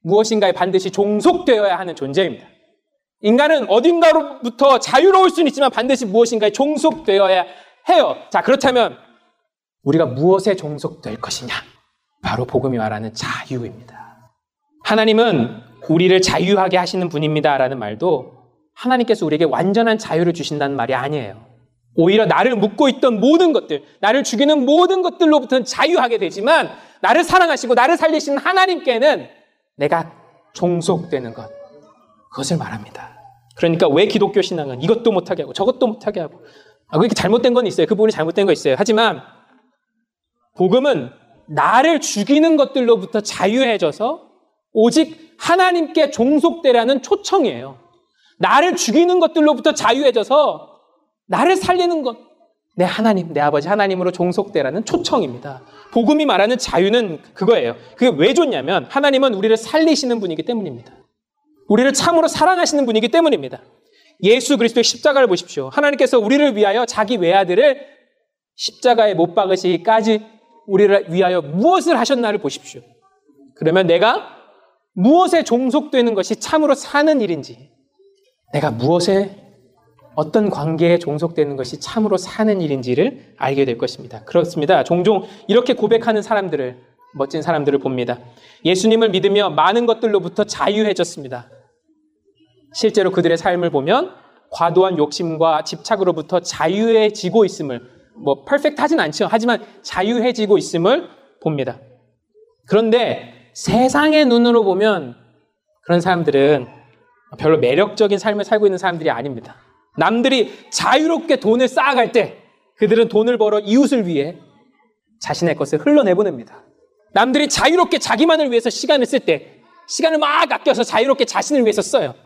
무엇인가에 반드시 종속되어야 하는 존재입니다. 인간은 어딘가로부터 자유로울 수는 있지만 반드시 무엇인가에 종속되어야 해요. 자, 그렇다면 우리가 무엇에 종속될 것이냐? 바로 복음이 말하는 자유입니다. 하나님은 우리를 자유하게 하시는 분입니다라는 말도 하나님께서 우리에게 완전한 자유를 주신다는 말이 아니에요. 오히려 나를 묶고 있던 모든 것들, 나를 죽이는 모든 것들로부터는 자유하게 되지만 나를 사랑하시고 나를 살리시는 하나님께는 내가 종속되는 것, 그것을 말합니다. 그러니까 왜 기독교 신앙은 이것도 못하게 하고 저것도 못하게 하고 아, 그렇게 잘못된 건 있어요. 그 부분이 잘못된 거 있어요. 하지만 복음은 나를 죽이는 것들로부터 자유해져서 오직 하나님께 종속되라는 초청이에요. 나를 죽이는 것들로부터 자유해져서 나를 살리는 것, 내 하나님, 내 아버지 하나님으로 종속되라는 초청입니다. 복음이 말하는 자유는 그거예요. 그게 왜 좋냐면 하나님은 우리를 살리시는 분이기 때문입니다. 우리를 참으로 사랑하시는 분이기 때문입니다. 예수 그리스도의 십자가를 보십시오. 하나님께서 우리를 위하여 자기 외아들을 십자가에 못 박으시기까지 우리를 위하여 무엇을 하셨나를 보십시오. 그러면 내가 무엇에 종속되는 것이 참으로 사는 일인지, 내가 무엇에 어떤 관계에 종속되는 것이 참으로 사는 일인지를 알게 될 것입니다. 그렇습니다. 종종 이렇게 고백하는 사람들을, 멋진 사람들을 봅니다. 예수님을 믿으며 많은 것들로부터 자유해졌습니다. 실제로 그들의 삶을 보면 과도한 욕심과 집착으로부터 자유해지고 있음을, 뭐, 퍼펙트 하진 않죠. 하지만 자유해지고 있음을 봅니다. 그런데 세상의 눈으로 보면 그런 사람들은 별로 매력적인 삶을 살고 있는 사람들이 아닙니다. 남들이 자유롭게 돈을 쌓아갈 때 그들은 돈을 벌어 이웃을 위해 자신의 것을 흘러내보냅니다. 남들이 자유롭게 자기만을 위해서 시간을 쓸 때 시간을 막 아껴서 자유롭게 자신을 위해서 써요.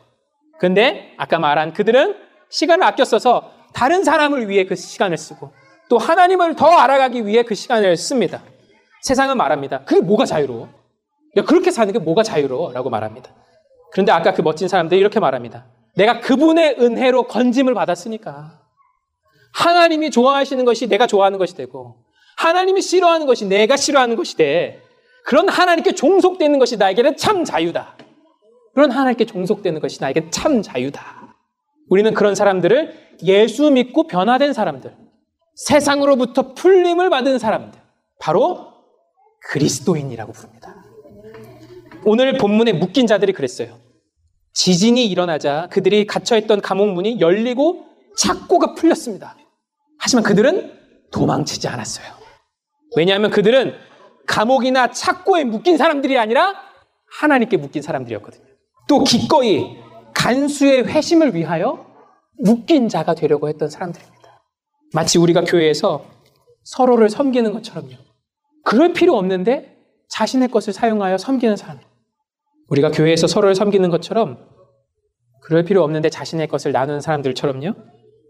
근데 아까 말한 그들은 시간을 아껴 써서 다른 사람을 위해 그 시간을 쓰고 또 하나님을 더 알아가기 위해 그 시간을 씁니다. 세상은 말합니다. 그게 뭐가 자유로워? 야, 그렇게 사는 게 뭐가 자유로워? 라고 말합니다. 그런데 아까 그 멋진 사람들이 이렇게 말합니다. 내가 그분의 은혜로 건짐을 받았으니까. 하나님이 좋아하시는 것이 내가 좋아하는 것이 되고, 하나님이 싫어하는 것이 내가 싫어하는 것이 돼. 그런 하나님께 종속되는 것이 나에게는 참 자유다. 그런 하나님께 종속되는 것이 나에게 참 자유다. 우리는 그런 사람들을 예수 믿고 변화된 사람들, 세상으로부터 풀림을 받은 사람들, 바로 그리스도인이라고 부릅니다. 오늘 본문에 묶인 자들이 그랬어요. 지진이 일어나자 그들이 갇혀있던 감옥 문이 열리고 착고가 풀렸습니다. 하지만 그들은 도망치지 않았어요. 왜냐하면 그들은 감옥이나 착고에 묶인 사람들이 아니라 하나님께 묶인 사람들이었거든요. 또 기꺼이 간수의 회심을 위하여 묶인 자가 되려고 했던 사람들입니다. 마치 우리가 교회에서 서로를 섬기는 것처럼요. 그럴 필요 없는데 자신의 것을 사용하여 섬기는 사람. 우리가 교회에서 서로를 섬기는 것처럼 그럴 필요 없는데 자신의 것을 나누는 사람들처럼요.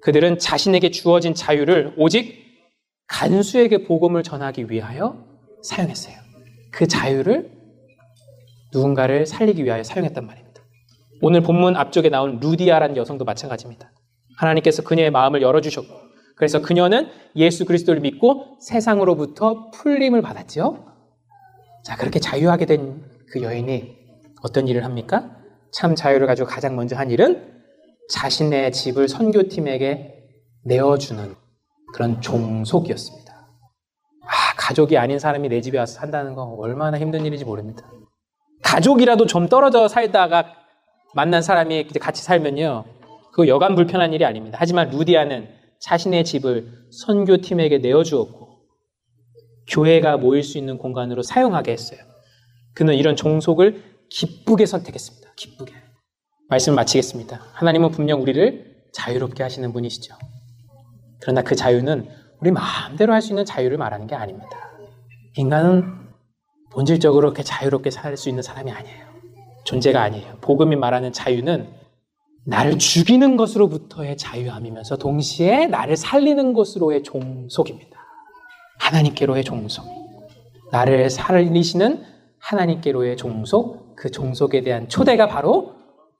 그들은 자신에게 주어진 자유를 오직 간수에게 복음을 전하기 위하여 사용했어요. 그 자유를 누군가를 살리기 위하여 사용했단 말입니다. 오늘 본문 앞쪽에 나온 루디아라는 여성도 마찬가지입니다. 하나님께서 그녀의 마음을 열어주셨고, 그래서 그녀는 예수 그리스도를 믿고 세상으로부터 풀림을 받았죠. 자, 그렇게 자유하게 된 그 여인이 어떤 일을 합니까? 참 자유를 가지고 가장 먼저 한 일은 자신의 집을 선교팀에게 내어주는 그런 종속이었습니다. 아, 가족이 아닌 사람이 내 집에 와서 산다는 거 얼마나 힘든 일인지 모릅니다. 가족이라도 좀 떨어져 살다가 만난 사람이 같이 살면요. 그거 여간 불편한 일이 아닙니다. 하지만 루디아는 자신의 집을 선교팀에게 내어주었고, 교회가 모일 수 있는 공간으로 사용하게 했어요. 그는 이런 종속을 기쁘게 선택했습니다. 기쁘게. 말씀을 마치겠습니다. 하나님은 분명 우리를 자유롭게 하시는 분이시죠. 그러나 그 자유는 우리 마음대로 할 수 있는 자유를 말하는 게 아닙니다. 인간은 본질적으로 그렇게 자유롭게 살 수 있는 사람이 아니에요. 존재가 아니에요. 복음이 말하는 자유는 나를 죽이는 것으로부터의 자유함이면서 동시에 나를 살리는 것으로의 종속입니다. 하나님께로의 종속. 나를 살리시는 하나님께로의 종속, 그 종속에 대한 초대가 바로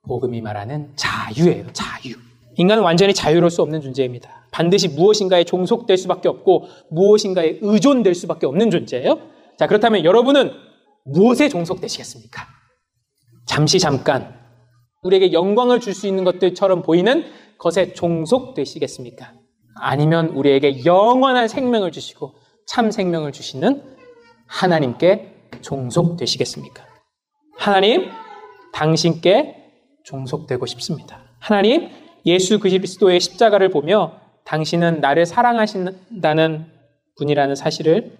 복음이 말하는 자유예요. 자유. 인간은 완전히 자유로울 수 없는 존재입니다. 반드시 무엇인가에 종속될 수밖에 없고 무엇인가에 의존될 수밖에 없는 존재예요. 자, 그렇다면 여러분은 무엇에 종속되시겠습니까? 잠시 잠깐 우리에게 영광을 줄 수 있는 것들처럼 보이는 것에 종속되시겠습니까? 아니면 우리에게 영원한 생명을 주시고 참 생명을 주시는 하나님께 종속되시겠습니까? 하나님, 당신께 종속되고 싶습니다. 하나님, 예수 그리스도의 십자가를 보며 당신은 나를 사랑하신다는 분이라는 사실을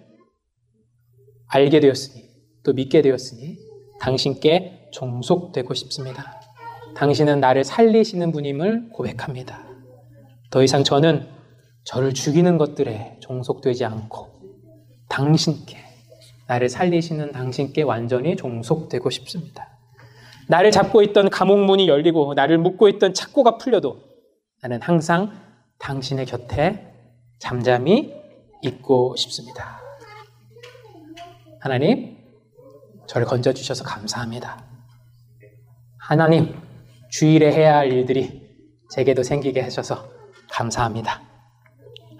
알게 되었으니 또 믿게 되었으니 당신께 종속되고 싶습니다. 당신은 나를 살리시는 분임을 고백합니다. 더 이상 저는 저를 죽이는 것들에 종속되지 않고 당신께 나를 살리시는 당신께 완전히 종속되고 싶습니다. 나를 잡고 있던 감옥문이 열리고 나를 묶고 있던 착고가 풀려도 나는 항상 당신의 곁에 잠잠히 있고 싶습니다. 하나님, 저를 건져주셔서 감사합니다. 하나님, 주일에 해야 할 일들이 제게도 생기게 하셔서 감사합니다.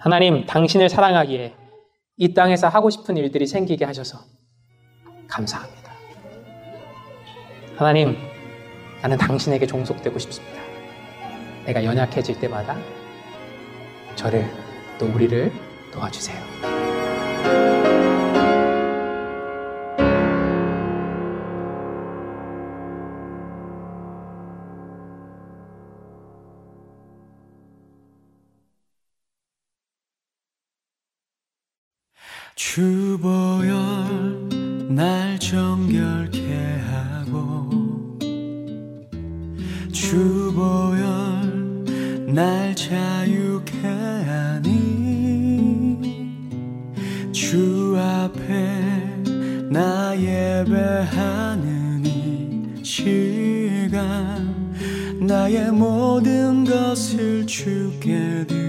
하나님, 당신을 사랑하기에 이 땅에서 하고 싶은 일들이 생기게 하셔서 감사합니다. 하나님, 나는 당신에게 종속되고 싶습니다. 내가 연약해질 때마다 저를 또 우리를 도와주세요. 주보열 날 정결케 하고 주보열 날 자유케 하니 주 앞에 나 예배하는 이 시간 나의 모든 것을 주께 드리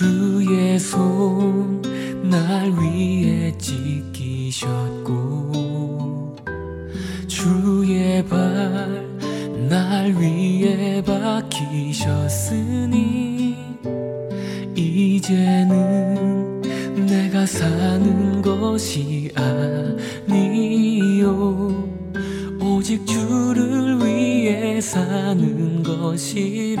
주의 손 날 위에 지키셨고 주의 발 날 위에 박히셨으니 이제는 내가 사는 것이 아니요. 오직 주를 위해 사는 것이라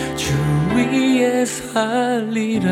위에 살리라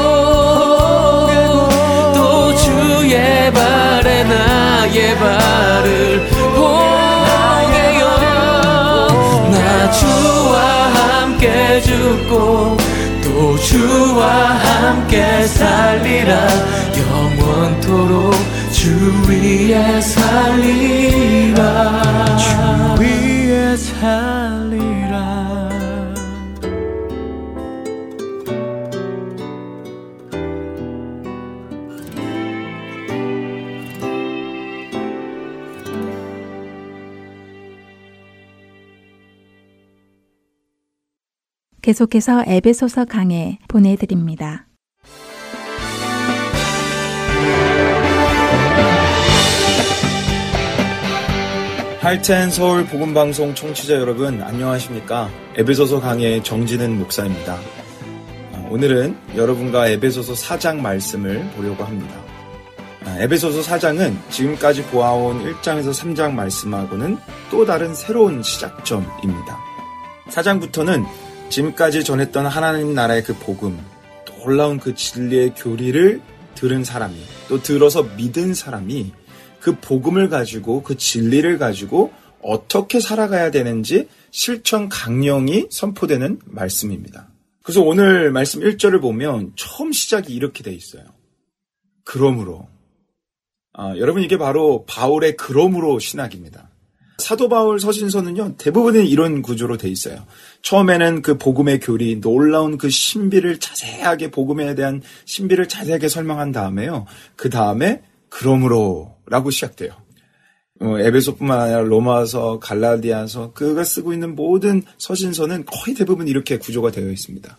나의 발을 포개요 나 주와 함께 죽고 또 주와 함께 살리라. 영원토록 주 위에 살리라. 주 위에 살리라 계속해서 에베소서 강해 보내드립니다. 할텐 서울 복음방송 청취자 여러분 안녕하십니까? 에베소서 강의 정진은 목사입니다. 아, 오늘은 여러분과 에베소서 4장 말씀을 보려고 합니다. 아, 에베소서 4장은 지금까지 보아온 1장에서 3장 말씀하고는 또 다른 새로운 시작점입니다. 4장부터는 지금까지 전했던 하나님 나라의 그 복음 놀라운 그 진리의 교리를 들은 사람이 또 들어서 믿은 사람이 그 복음을 가지고 그 진리를 가지고 어떻게 살아가야 되는지 실천 강령이 선포되는 말씀입니다. 그래서 오늘 말씀 1절을 보면 처음 시작이 이렇게 돼 있어요. 그러므로. 아, 여러분 이게 바로 바울의 그러므로 신학입니다. 사도 바울 서신서는요, 대부분은 이런 구조로 돼 있어요. 처음에는 그 복음의 교리, 놀라운 그 신비를 자세하게, 복음에 대한 신비를 자세하게 설명한 다음에요. 그 다음에, 그러므로, 라고 시작돼요. 어, 에베소뿐만 아니라 로마서, 갈라디아서, 그가 쓰고 있는 모든 서신서는 거의 대부분 이렇게 구조가 되어 있습니다.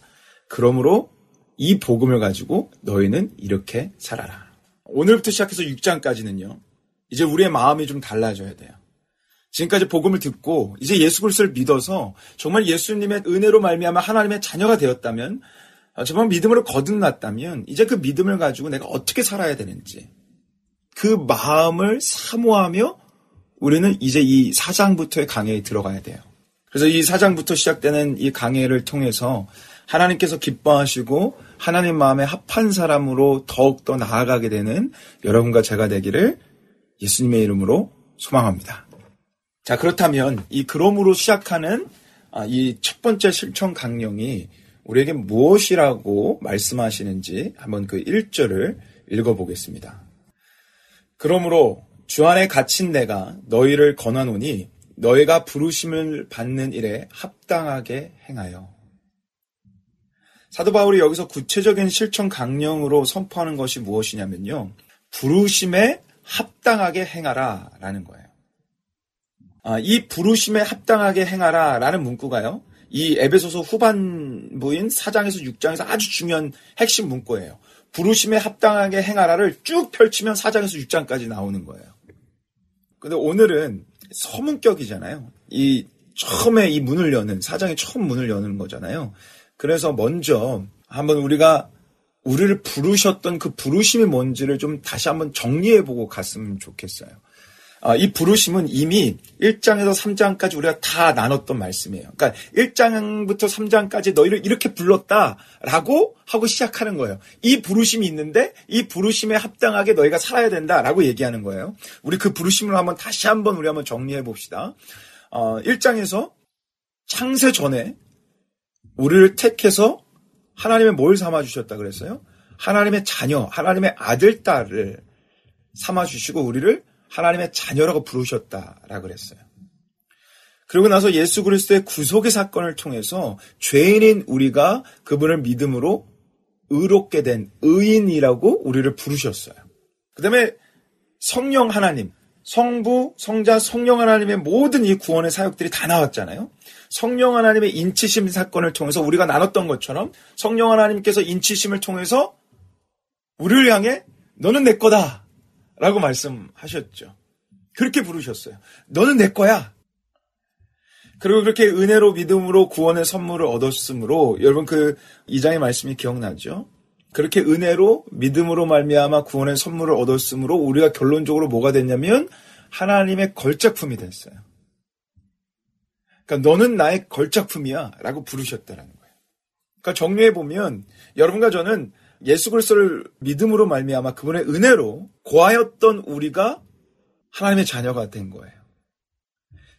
그러므로, 이 복음을 가지고 너희는 이렇게 살아라. 오늘부터 시작해서 6장까지는요, 이제 우리의 마음이 좀 달라져야 돼요. 지금까지 복음을 듣고 이제 예수 그리스도를 믿어서 정말 예수님의 은혜로 말미암아 하나님의 자녀가 되었다면 아, 정말 믿음으로 거듭났다면 이제 그 믿음을 가지고 내가 어떻게 살아야 되는지 그 마음을 사모하며 우리는 이제 이 사장부터의 강해에 들어가야 돼요. 그래서 이 사장부터 시작되는 이 강해를 통해서 하나님께서 기뻐하시고 하나님 마음에 합한 사람으로 더욱더 나아가게 되는 여러분과 제가 되기를 예수님의 이름으로 소망합니다. 자, 그렇다면 이 그럼으로 시작하는 아, 이 첫 번째 실천 강령이 우리에게 무엇이라고 말씀하시는지 한번 그 1절을 읽어보겠습니다. 그러므로 주 안에 갇힌 내가 너희를 권하노니 너희가 부르심을 받는 일에 합당하게 행하여. 사도 바울이 여기서 구체적인 실천 강령으로 선포하는 것이 무엇이냐면요. 부르심에 합당하게 행하라 라는 거예요. 아, 이 부르심에 합당하게 행하라 라는 문구가요. 이 에베소서 후반부인 4장에서 6장에서 아주 중요한 핵심 문구예요. 부르심에 합당하게 행하라를 쭉 펼치면 4장에서 6장까지 나오는 거예요. 근데 오늘은 서문격이잖아요. 이 처음에 이 문을 여는, 4장의 처음 문을 여는 거잖아요. 그래서 먼저 한번 우리가 우리를 부르셨던 그 부르심이 뭔지를 좀 다시 한번 정리해 보고 갔으면 좋겠어요. 아, 이 부르심은 이미 1장에서 3장까지 우리가 다 나눴던 말씀이에요. 그러니까 1장부터 3장까지 너희를 이렇게 불렀다라고 하고 시작하는 거예요. 이 부르심이 있는데 이 부르심에 합당하게 너희가 살아야 된다라고 얘기하는 거예요. 우리 그 부르심을 한번 다시 한번 우리 한번 정리해 봅시다. 어, 1장에서 창세 전에 우리를 택해서 하나님의 뭘 삼아 주셨다 그랬어요? 하나님의 자녀, 하나님의 아들, 딸을 삼아 주시고 우리를 하나님의 자녀라고 부르셨다라 그랬어요. 그리고 나서 예수 그리스도의 구속의 사건을 통해서 죄인인 우리가 그분을 믿음으로 의롭게 된 의인이라고 우리를 부르셨어요. 그 다음에 성령 하나님, 성부, 성자, 성령 하나님의 모든 이 구원의 사역들이 다 나왔잖아요. 성령 하나님의 인치심 사건을 통해서 우리가 나눴던 것처럼 성령 하나님께서 인치심을 통해서 우리를 향해 너는 내 거다. 라고 말씀하셨죠. 그렇게 부르셨어요. 너는 내 거야. 그리고 그렇게 은혜로 믿음으로 구원의 선물을 얻었으므로 여러분 그 2장의 말씀이 기억나죠? 그렇게 은혜로 믿음으로 말미암아 구원의 선물을 얻었으므로 우리가 결론적으로 뭐가 됐냐면 하나님의 걸작품이 됐어요. 그러니까 너는 나의 걸작품이야라고 부르셨다라는 거예요. 그러니까 정리해 보면 여러분과 저는 예수 그리스도를 믿음으로 말미암아 그분의 은혜로 고하였던 우리가 하나님의 자녀가 된 거예요.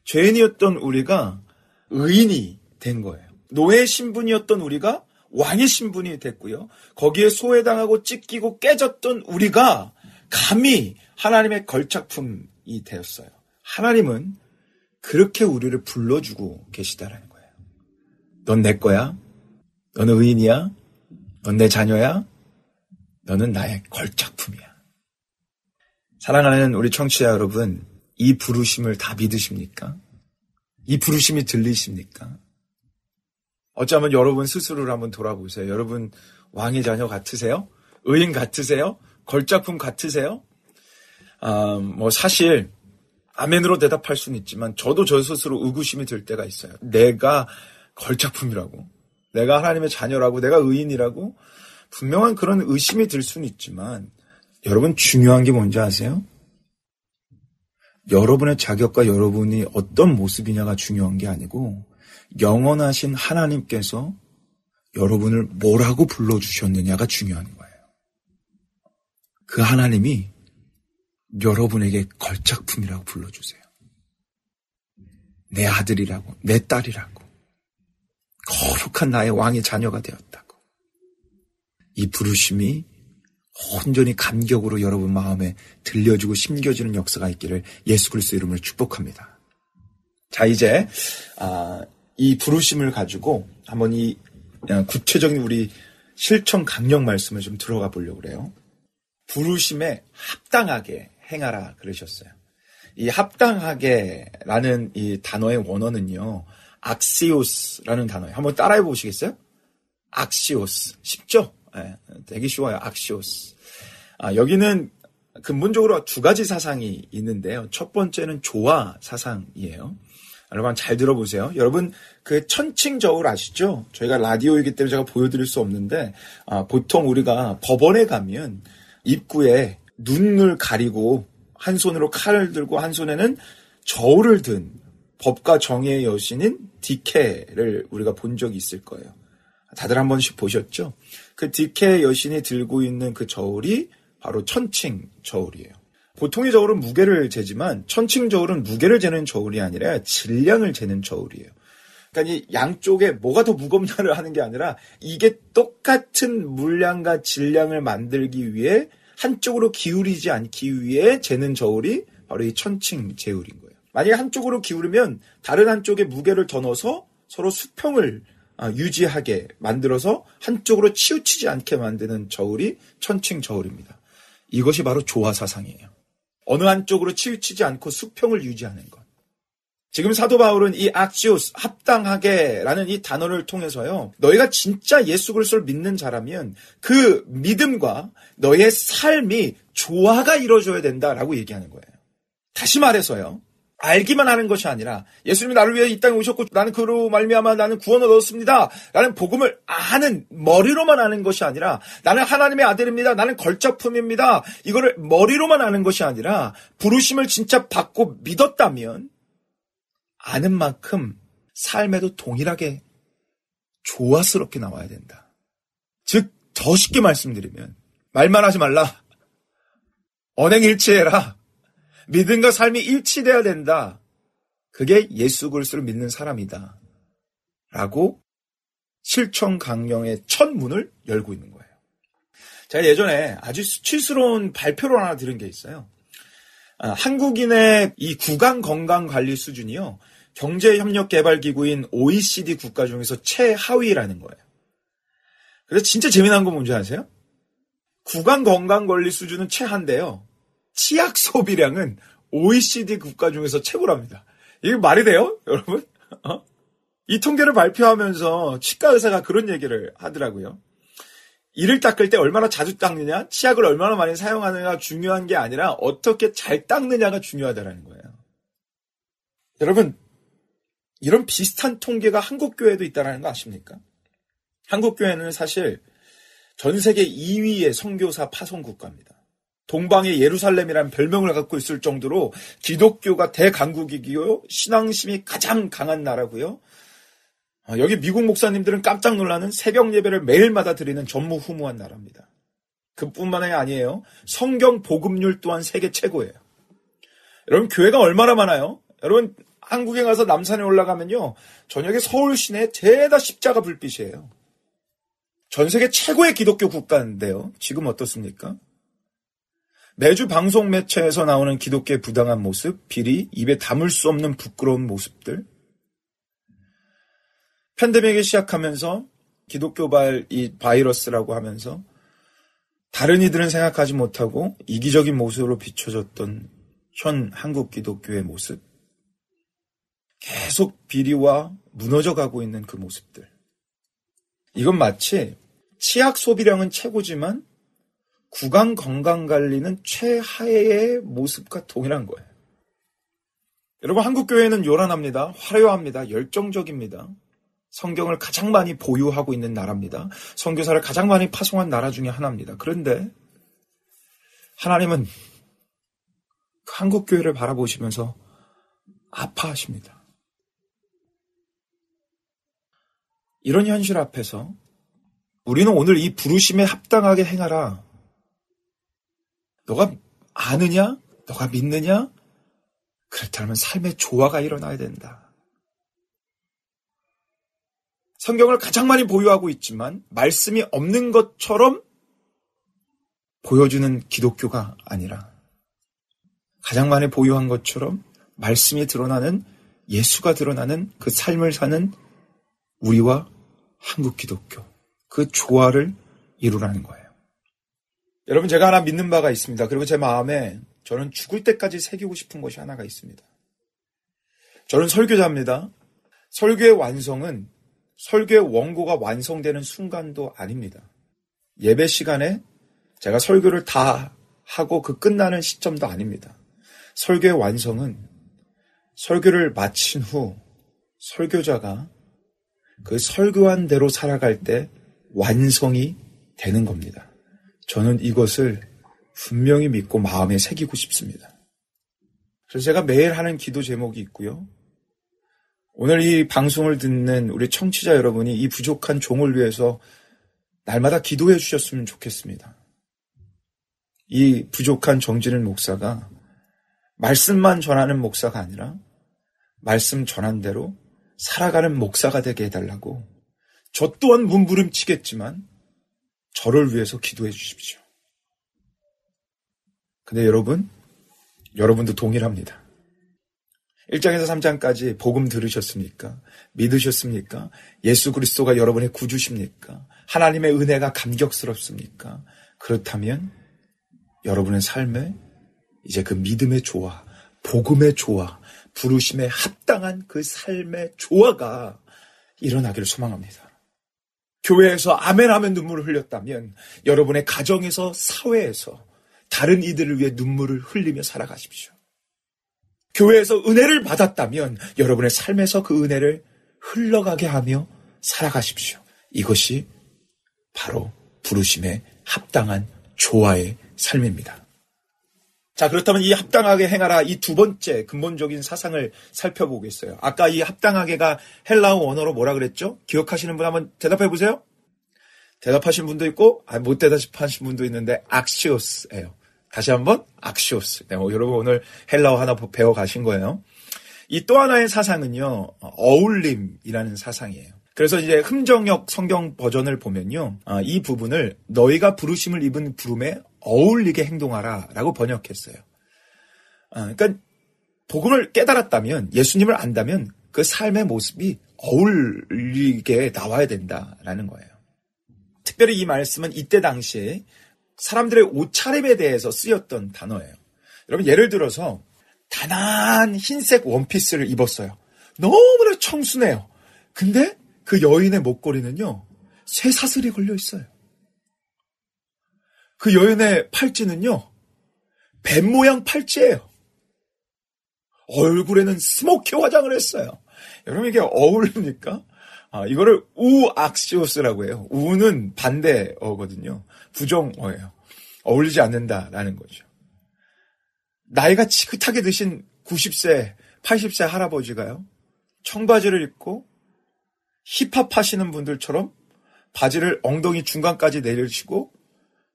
죄인이었던 우리가 의인이 된 거예요. 노예 신분이었던 우리가 왕의 신분이 됐고요. 거기에 소외당하고 찢기고 깨졌던 우리가 감히 하나님의 걸작품이 되었어요. 하나님은 그렇게 우리를 불러주고 계시다라는 거예요. 넌 내 거야? 너는 의인이야? 넌 내 자녀야? 너는 나의 걸작품이야. 사랑하는 우리 청취자 여러분, 이 부르심을 다 믿으십니까? 이 부르심이 들리십니까? 어쩌면 여러분 스스로를 한번 돌아보세요. 여러분 왕의 자녀 같으세요? 의인 같으세요? 걸작품 같으세요? 아, 뭐 사실 아멘으로 대답할 수는 있지만 저도 저 스스로 의구심이 들 때가 있어요. 내가 걸작품이라고, 내가 하나님의 자녀라고, 내가 의인이라고 분명한 그런 의심이 들 수는 있지만 여러분 중요한 게 뭔지 아세요? 여러분의 자격과 여러분이 어떤 모습이냐가 중요한 게 아니고 영원하신 하나님께서 여러분을 뭐라고 불러주셨느냐가 중요한 거예요. 그 하나님이 여러분에게 걸작품이라고 불러주세요. 내 아들이라고, 내 딸이라고, 거룩한 나의 왕의 자녀가 되었다고. 이 부르심이 온전히 감격으로 여러분 마음에 들려주고 심겨지는 역사가 있기를 예수 그리스도 이름으로 축복합니다. 자 이제 아, 이 부르심을 가지고 한번 이 구체적인 우리 실천 강령 말씀을 좀 들어가 보려고 그래요. 부르심에 합당하게 행하라 그러셨어요. 이 합당하게라는 이 단어의 원어는요. 악시오스라는 단어예요. 한번 따라해 보시겠어요? 악시오스. 쉽죠? 네, 되게 쉬워요. 악시오스. 아, 여기는 근본적으로 두 가지 사상이 있는데요. 첫 번째는 조화 사상이에요. 여러분 잘 들어보세요. 여러분 그 천칭 저울 아시죠? 저희가 라디오이기 때문에 제가 보여드릴 수 없는데 아, 보통 우리가 법원에 가면 입구에 눈을 가리고 한 손으로 칼을 들고 한 손에는 저울을 든 법과 정의의 여신인 디케를 우리가 본 적이 있을 거예요. 다들 한 번씩 보셨죠? 그 디케 여신이 들고 있는 그 저울이 바로 천칭 저울이에요. 보통의 저울은 무게를 재지만 천칭 저울은 무게를 재는 저울이 아니라 질량을 재는 저울이에요. 그러니까 이 양쪽에 뭐가 더 무겁냐를 하는 게 아니라 이게 똑같은 물량과 질량을 만들기 위해 한쪽으로 기울이지 않기 위해 재는 저울이 바로 이 천칭 제울인 거예요. 만약에 한쪽으로 기울이면 다른 한쪽에 무게를 더 넣어서 서로 수평을 아, 유지하게 만들어서 한쪽으로 치우치지 않게 만드는 저울이 천칭 저울입니다. 이것이 바로 조화 사상이에요. 어느 한쪽으로 치우치지 않고 수평을 유지하는 것. 지금 사도 바울은 이 악시오스 합당하게라는 이 단어를 통해서요. 너희가 진짜 예수 그리스도를 믿는 자라면 그 믿음과 너의 삶이 조화가 이루어져야 된다라고 얘기하는 거예요. 다시 말해서요. 알기만 하는 것이 아니라 예수님이 나를 위해 이 땅에 오셨고 나는 그로 말미암아 나는 구원을 얻었습니다. 라는 복음을 아는 머리로만 아는 것이 아니라 나는 하나님의 아들입니다. 나는 걸작품입니다. 이거를 머리로만 아는 것이 아니라 부르심을 진짜 받고 믿었다면 아는 만큼 삶에도 동일하게 조화스럽게 나와야 된다. 즉, 더 쉽게 말씀드리면, 말만 하지 말라. 언행일치해라. 믿음과 삶이 일치돼야 된다. 그게 예수 그리스도를 믿는 사람이다. 라고 실천 강령의 첫 문을 열고 있는 거예요. 제가 예전에 아주 수치스러운 발표를 하나 들은 게 있어요. 아, 한국인의 이 구강 건강 관리 수준이요. 경제협력개발기구인 OECD 국가 중에서 최하위라는 거예요. 그래서 진짜 재미난 건 뭔지 아세요? 구강 건강 관리 수준은 최한데요. 치약 소비량은 OECD 국가 중에서 최고랍니다. 이게 말이 돼요, 여러분? 어? 이 통계를 발표하면서 치과 의사가 그런 얘기를 하더라고요. 이를 닦을 때 얼마나 자주 닦느냐, 치약을 얼마나 많이 사용하느냐가 중요한 게 아니라 어떻게 잘 닦느냐가 중요하다는 거예요. 여러분, 이런 비슷한 통계가 한국 교회도 있다는 거 아십니까? 한국 교회는 사실 전 세계 2위의 선교사 파송 국가입니다. 동방의 예루살렘이라는 별명을 갖고 있을 정도로 기독교가 대강국이기요, 신앙심이 가장 강한 나라고요. 아, 여기 미국 목사님들은 깜짝 놀라는 새벽 예배를 매일마다 드리는 전무후무한 나라입니다. 그뿐만이 아니에요. 성경 복음률 또한 세계 최고예요. 여러분 교회가 얼마나 많아요? 여러분 한국에 가서 남산에 올라가면요. 저녁에 서울 시내 죄다 십자가 불빛이에요. 전 세계 최고의 기독교 국가인데요. 지금 어떻습니까? 매주 방송 매체에서 나오는 기독교의 부당한 모습, 비리, 입에 담을 수 없는 부끄러운 모습들. 팬데믹이 시작하면서 기독교발 이 바이러스라고 하면서 다른 이들은 생각하지 못하고 이기적인 모습으로 비춰졌던 현 한국 기독교의 모습. 계속 비리와 무너져 가고 있는 그 모습들. 이건 마치 치약 소비량은 최고지만 구강 건강 관리는 최하의 모습과 동일한 거예요. 여러분 한국 교회는 요란합니다. 화려합니다. 열정적입니다. 성경을 가장 많이 보유하고 있는 나라입니다. 선교사를 가장 많이 파송한 나라 중에 하나입니다. 그런데 하나님은 한국 교회를 바라보시면서 아파하십니다. 이런 현실 앞에서 우리는 오늘 이 부르심에 합당하게 행하라. 너가 아느냐? 너가 믿느냐? 그렇다면 삶의 조화가 일어나야 된다. 성경을 가장 많이 보유하고 있지만 말씀이 없는 것처럼 보여주는 기독교가 아니라 가장 많이 보유한 것처럼 말씀이 드러나는 예수가 드러나는 그 삶을 사는 우리와 한국 기독교 그 조화를 이루라는 거예요. 여러분 제가 하나 믿는 바가 있습니다. 그리고 제 마음에 저는 죽을 때까지 새기고 싶은 것이 하나가 있습니다. 저는 설교자입니다. 설교의 완성은 설교의 원고가 완성되는 순간도 아닙니다. 예배 시간에 제가 설교를 다 하고 그 끝나는 시점도 아닙니다. 설교의 완성은 설교를 마친 후 설교자가 그 설교한 대로 살아갈 때 완성이 되는 겁니다. 저는 이것을 분명히 믿고 마음에 새기고 싶습니다. 그래서 제가 매일 하는 기도 제목이 있고요. 오늘 이 방송을 듣는 우리 청취자 여러분이 이 부족한 종을 위해서 날마다 기도해 주셨으면 좋겠습니다. 이 부족한 정지는 목사가 말씀만 전하는 목사가 아니라 말씀 전한 대로 살아가는 목사가 되게 해달라고 저 또한 문부름치겠지만 저를 위해서 기도해 주십시오. 근데 여러분, 여러분도 동일합니다. 1장에서 3장까지 복음 들으셨습니까? 믿으셨습니까? 예수 그리스도가 여러분의 구주십니까? 하나님의 은혜가 감격스럽습니까? 그렇다면 여러분의 삶에 이제 그 믿음의 조화, 복음의 조화, 부르심에 합당한 그 삶의 조화가 일어나기를 소망합니다. 교회에서 아멘 하면 눈물을 흘렸다면 여러분의 가정에서 사회에서 다른 이들을 위해 눈물을 흘리며 살아가십시오. 교회에서 은혜를 받았다면 여러분의 삶에서 그 은혜를 흘러가게 하며 살아가십시오. 이것이 바로 부르심에 합당한 조화의 삶입니다. 자, 그렇다면 이 합당하게 행하라 이 두 번째 근본적인 사상을 살펴보겠어요. 아까 이 합당하게가 헬라어 원어로 뭐라 그랬죠? 기억하시는 분 한번 대답해 보세요. 대답하신 분도 있고, 아, 못 대답하신 분도 있는데, 악시오스예요. 다시 한번, 악시오스. 네, 뭐, 여러분 오늘 헬라어 하나 배워 가신 거예요. 이 또 하나의 사상은요, 어울림이라는 사상이에요. 그래서 이제 흠정역 성경 버전을 보면요, 아, 이 부분을 너희가 부르심을 입은 부름에 어울리게 행동하라 라고 번역했어요. 아, 그러니까 복음을 깨달았다면 예수님을 안다면 그 삶의 모습이 어울리게 나와야 된다라는 거예요. 특별히 이 말씀은 이때 당시에 사람들의 옷차림에 대해서 쓰였던 단어예요. 여러분 예를 들어서 단한 흰색 원피스를 입었어요. 너무나 청순해요. 근데 그 여인의 목걸이는요. 쇠 사슬이 걸려 있어요. 그 여인의 팔찌는요, 뱀 모양 팔찌예요. 얼굴에는 스모키 화장을 했어요. 여러분 이게 어울립니까? 아, 이거를 우악시오스라고 해요. 우는 반대어거든요. 부정어예요. 어울리지 않는다라는 거죠. 나이가 지긋하게 드신 90세, 80세 할아버지가요. 청바지를 입고 힙합 하시는 분들처럼 바지를 엉덩이 중간까지 내리시고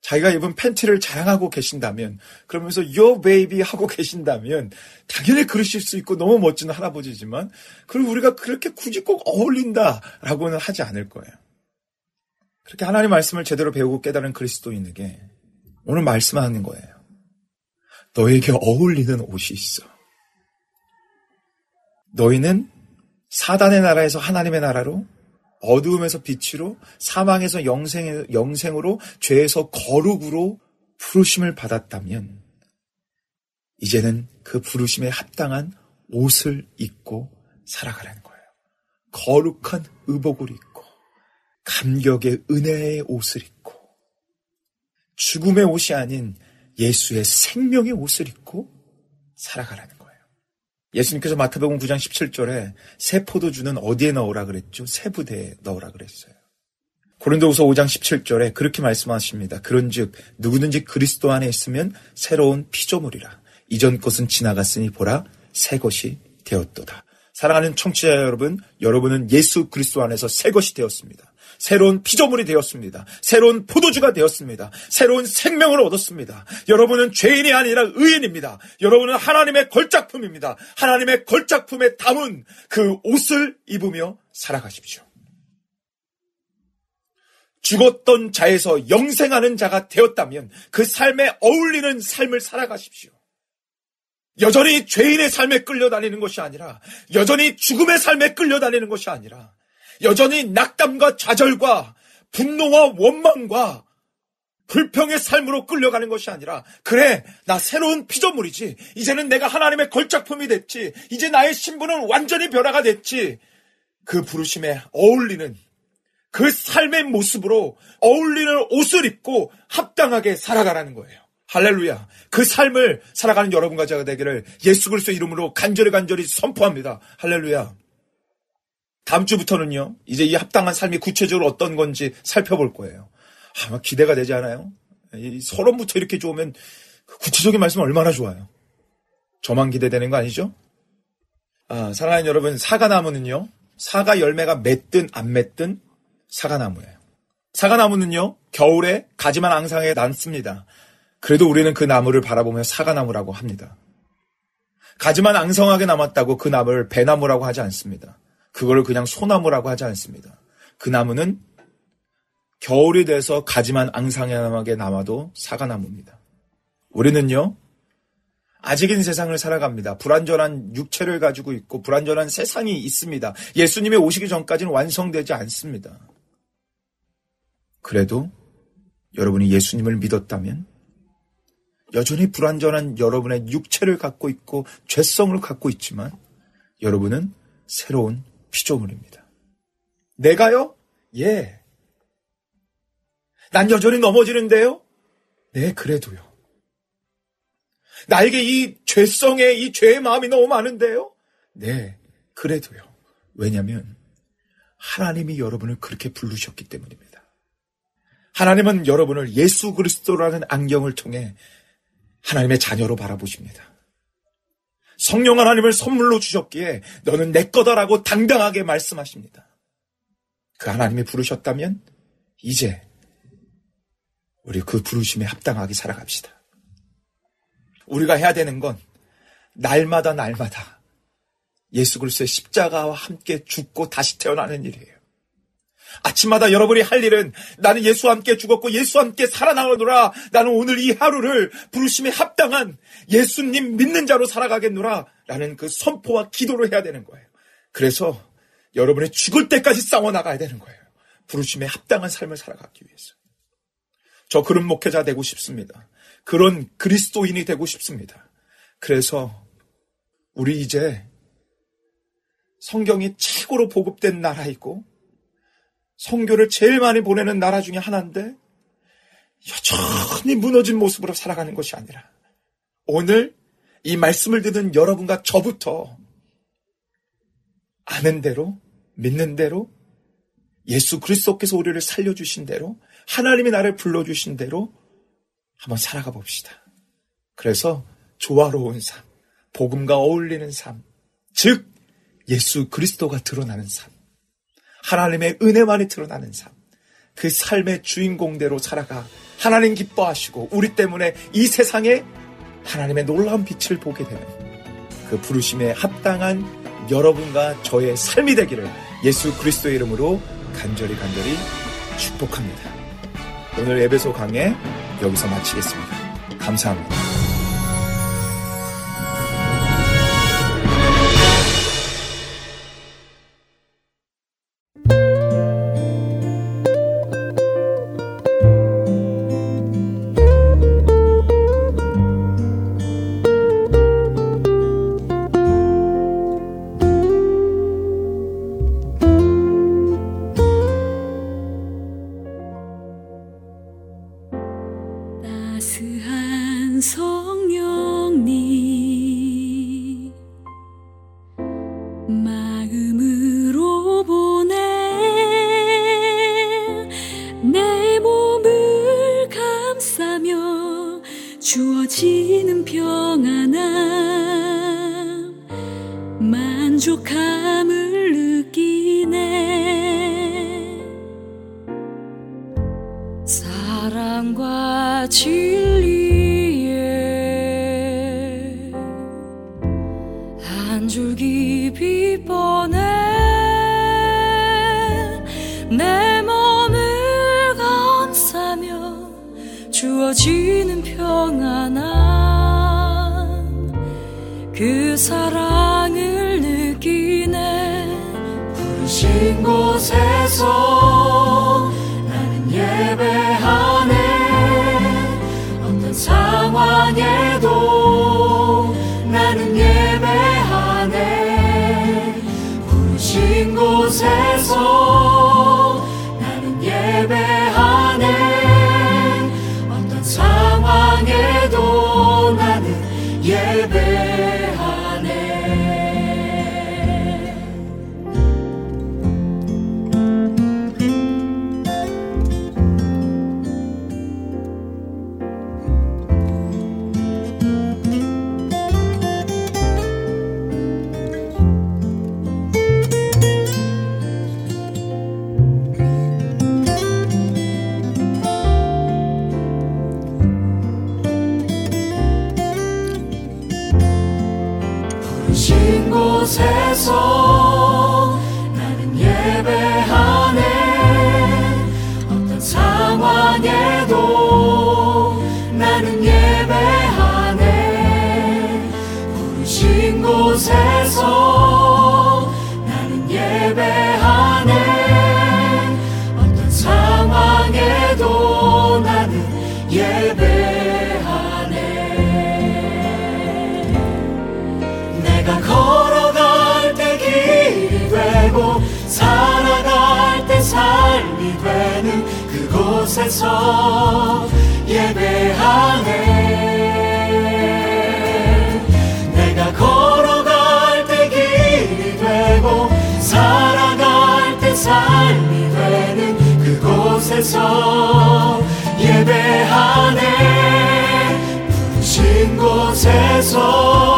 자기가 입은 팬티를 자랑하고 계신다면 그러면서 yo baby 하고 계신다면 당연히 그러실 수 있고 너무 멋진 할아버지지만 그걸 우리가 그렇게 굳이 꼭 어울린다라고는 하지 않을 거예요. 그렇게 하나님 말씀을 제대로 배우고 깨달은 그리스도인에게 오늘 말씀하는 거예요. 너에게 어울리는 옷이 있어. 너희는 사단의 나라에서 하나님의 나라로 어두움에서 빛으로 사망에서 영생, 영생으로 죄에서 거룩으로 부르심을 받았다면 이제는 그 부르심에 합당한 옷을 입고 살아가라는 거예요. 거룩한 의복을 입고 감격의 은혜의 옷을 입고 죽음의 옷이 아닌 예수의 생명의 옷을 입고 살아가라는 거예요. 예수님께서 마태복음 9장 17절에 새 포도주는 어디에 넣으라 그랬죠? 새 부대에 넣으라 그랬어요. 고린도후서 5장 17절에 그렇게 말씀하십니다. 그런즉 누구든지 그리스도 안에 있으면 새로운 피조물이라. 이전 것은 지나갔으니 보라 새 것이 되었도다. 사랑하는 청취자 여러분, 여러분은 예수 그리스도 안에서 새 것이 되었습니다. 새로운 피조물이 되었습니다. 새로운 포도주가 되었습니다. 새로운 생명을 얻었습니다. 여러분은 죄인이 아니라 의인입니다. 여러분은 하나님의 걸작품입니다. 하나님의 걸작품에 담은 그 옷을 입으며 살아가십시오. 죽었던 자에서 영생하는 자가 되었다면 그 삶에 어울리는 삶을 살아가십시오. 여전히 죄인의 삶에 끌려다니는 것이 아니라, 여전히 죽음의 삶에 끌려다니는 것이 아니라, 여전히 낙담과 좌절과 분노와 원망과 불평의 삶으로 끌려가는 것이 아니라 그래 나 새로운 피조물이지 이제는 내가 하나님의 걸작품이 됐지 이제 나의 신분은 완전히 변화가 됐지 그 부르심에 어울리는 그 삶의 모습으로 어울리는 옷을 입고 합당하게 살아가라는 거예요. 할렐루야. 그 삶을 살아가는 여러분과 제가 되기를 예수 그리스도 이름으로 간절히 간절히 선포합니다. 할렐루야. 다음 주부터는요, 이제 이 합당한 삶이 구체적으로 어떤 건지 살펴볼 거예요. 아, 기대가 되지 않아요? 이 서론부터 이렇게 좋으면 그 구체적인 말씀 얼마나 좋아요. 저만 기대되는 거 아니죠? 아, 사랑하는 여러분, 사과나무는요, 사과 열매가 맺든 안 맺든 사과나무예요. 사과나무는요, 겨울에 가지만 앙상하게 남습니다. 그래도 우리는 그 나무를 바라보며 사과나무라고 합니다. 가지만 앙성하게 남았다고 그 나무를 배나무라고 하지 않습니다. 그거를 그냥 소나무라고 하지 않습니다. 그 나무는 겨울이 돼서 가지만 앙상하게 남아도 사과나무입니다. 우리는요, 아직인 세상을 살아갑니다. 불완전한 육체를 가지고 있고 불완전한 세상이 있습니다. 예수님의 오시기 전까지는 완성되지 않습니다. 그래도 여러분이 예수님을 믿었다면 여전히 불완전한 여러분의 육체를 갖고 있고 죄성을 갖고 있지만 여러분은 새로운 피조물입니다. 내가요? 예. 난 여전히 넘어지는데요? 네, 그래도요. 나에게 이 죄성의 이 죄의 마음이 너무 많은데요? 네, 그래도요. 왜냐하면 하나님이 여러분을 그렇게 부르셨기 때문입니다. 하나님은 여러분을 예수 그리스도라는 안경을 통해 하나님의 자녀로 바라보십니다. 성령 하나님을 선물로 주셨기에 너는 내 거다라고 당당하게 말씀하십니다. 그 하나님이 부르셨다면 이제 우리 그 부르심에 합당하게 살아갑시다. 우리가 해야 되는 건 날마다 날마다 예수 그리스도의 십자가와 함께 죽고 다시 태어나는 일이에요. 아침마다 여러분이 할 일은 나는 예수와 함께 죽었고 예수와 함께 살아나오노라. 나는 오늘 이 하루를 부르심에 합당한 예수님 믿는 자로 살아가겠노라. 라는 그 선포와 기도를 해야 되는 거예요. 그래서 여러분이 죽을 때까지 싸워나가야 되는 거예요. 부르심에 합당한 삶을 살아가기 위해서. 저 그런 목회자 되고 싶습니다. 그런 그리스도인이 되고 싶습니다. 그래서 우리 이제 성경이 최고로 보급된 나라이고 성교를 제일 많이 보내는 나라 중에 하나인데 여전히 무너진 모습으로 살아가는 것이 아니라 오늘 이 말씀을 듣는 여러분과 저부터 아는 대로 믿는 대로 예수 그리스도께서 우리를 살려주신 대로 하나님이 나를 불러주신 대로 한번 살아가 봅시다. 그래서 조화로운 삶, 복음과 어울리는 삶, 즉 예수 그리스도가 드러나는 삶. 하나님의 은혜만이 드러나는 삶. 그 삶의 주인공대로 살아가 하나님 기뻐하시고 우리 때문에 이 세상에 하나님의 놀라운 빛을 보게 되는 그 부르심에 합당한 여러분과 저의 삶이 되기를 예수 그리스도의 이름으로 간절히 간절히 축복합니다. 오늘 에베소 강해 여기서 마치겠습니다. 감사합니다. 곳에서 예배하네. 내가 걸어갈 때 길이 되고 살아갈 때 삶이 되는 그곳에서 예배하네. 부르신 곳에서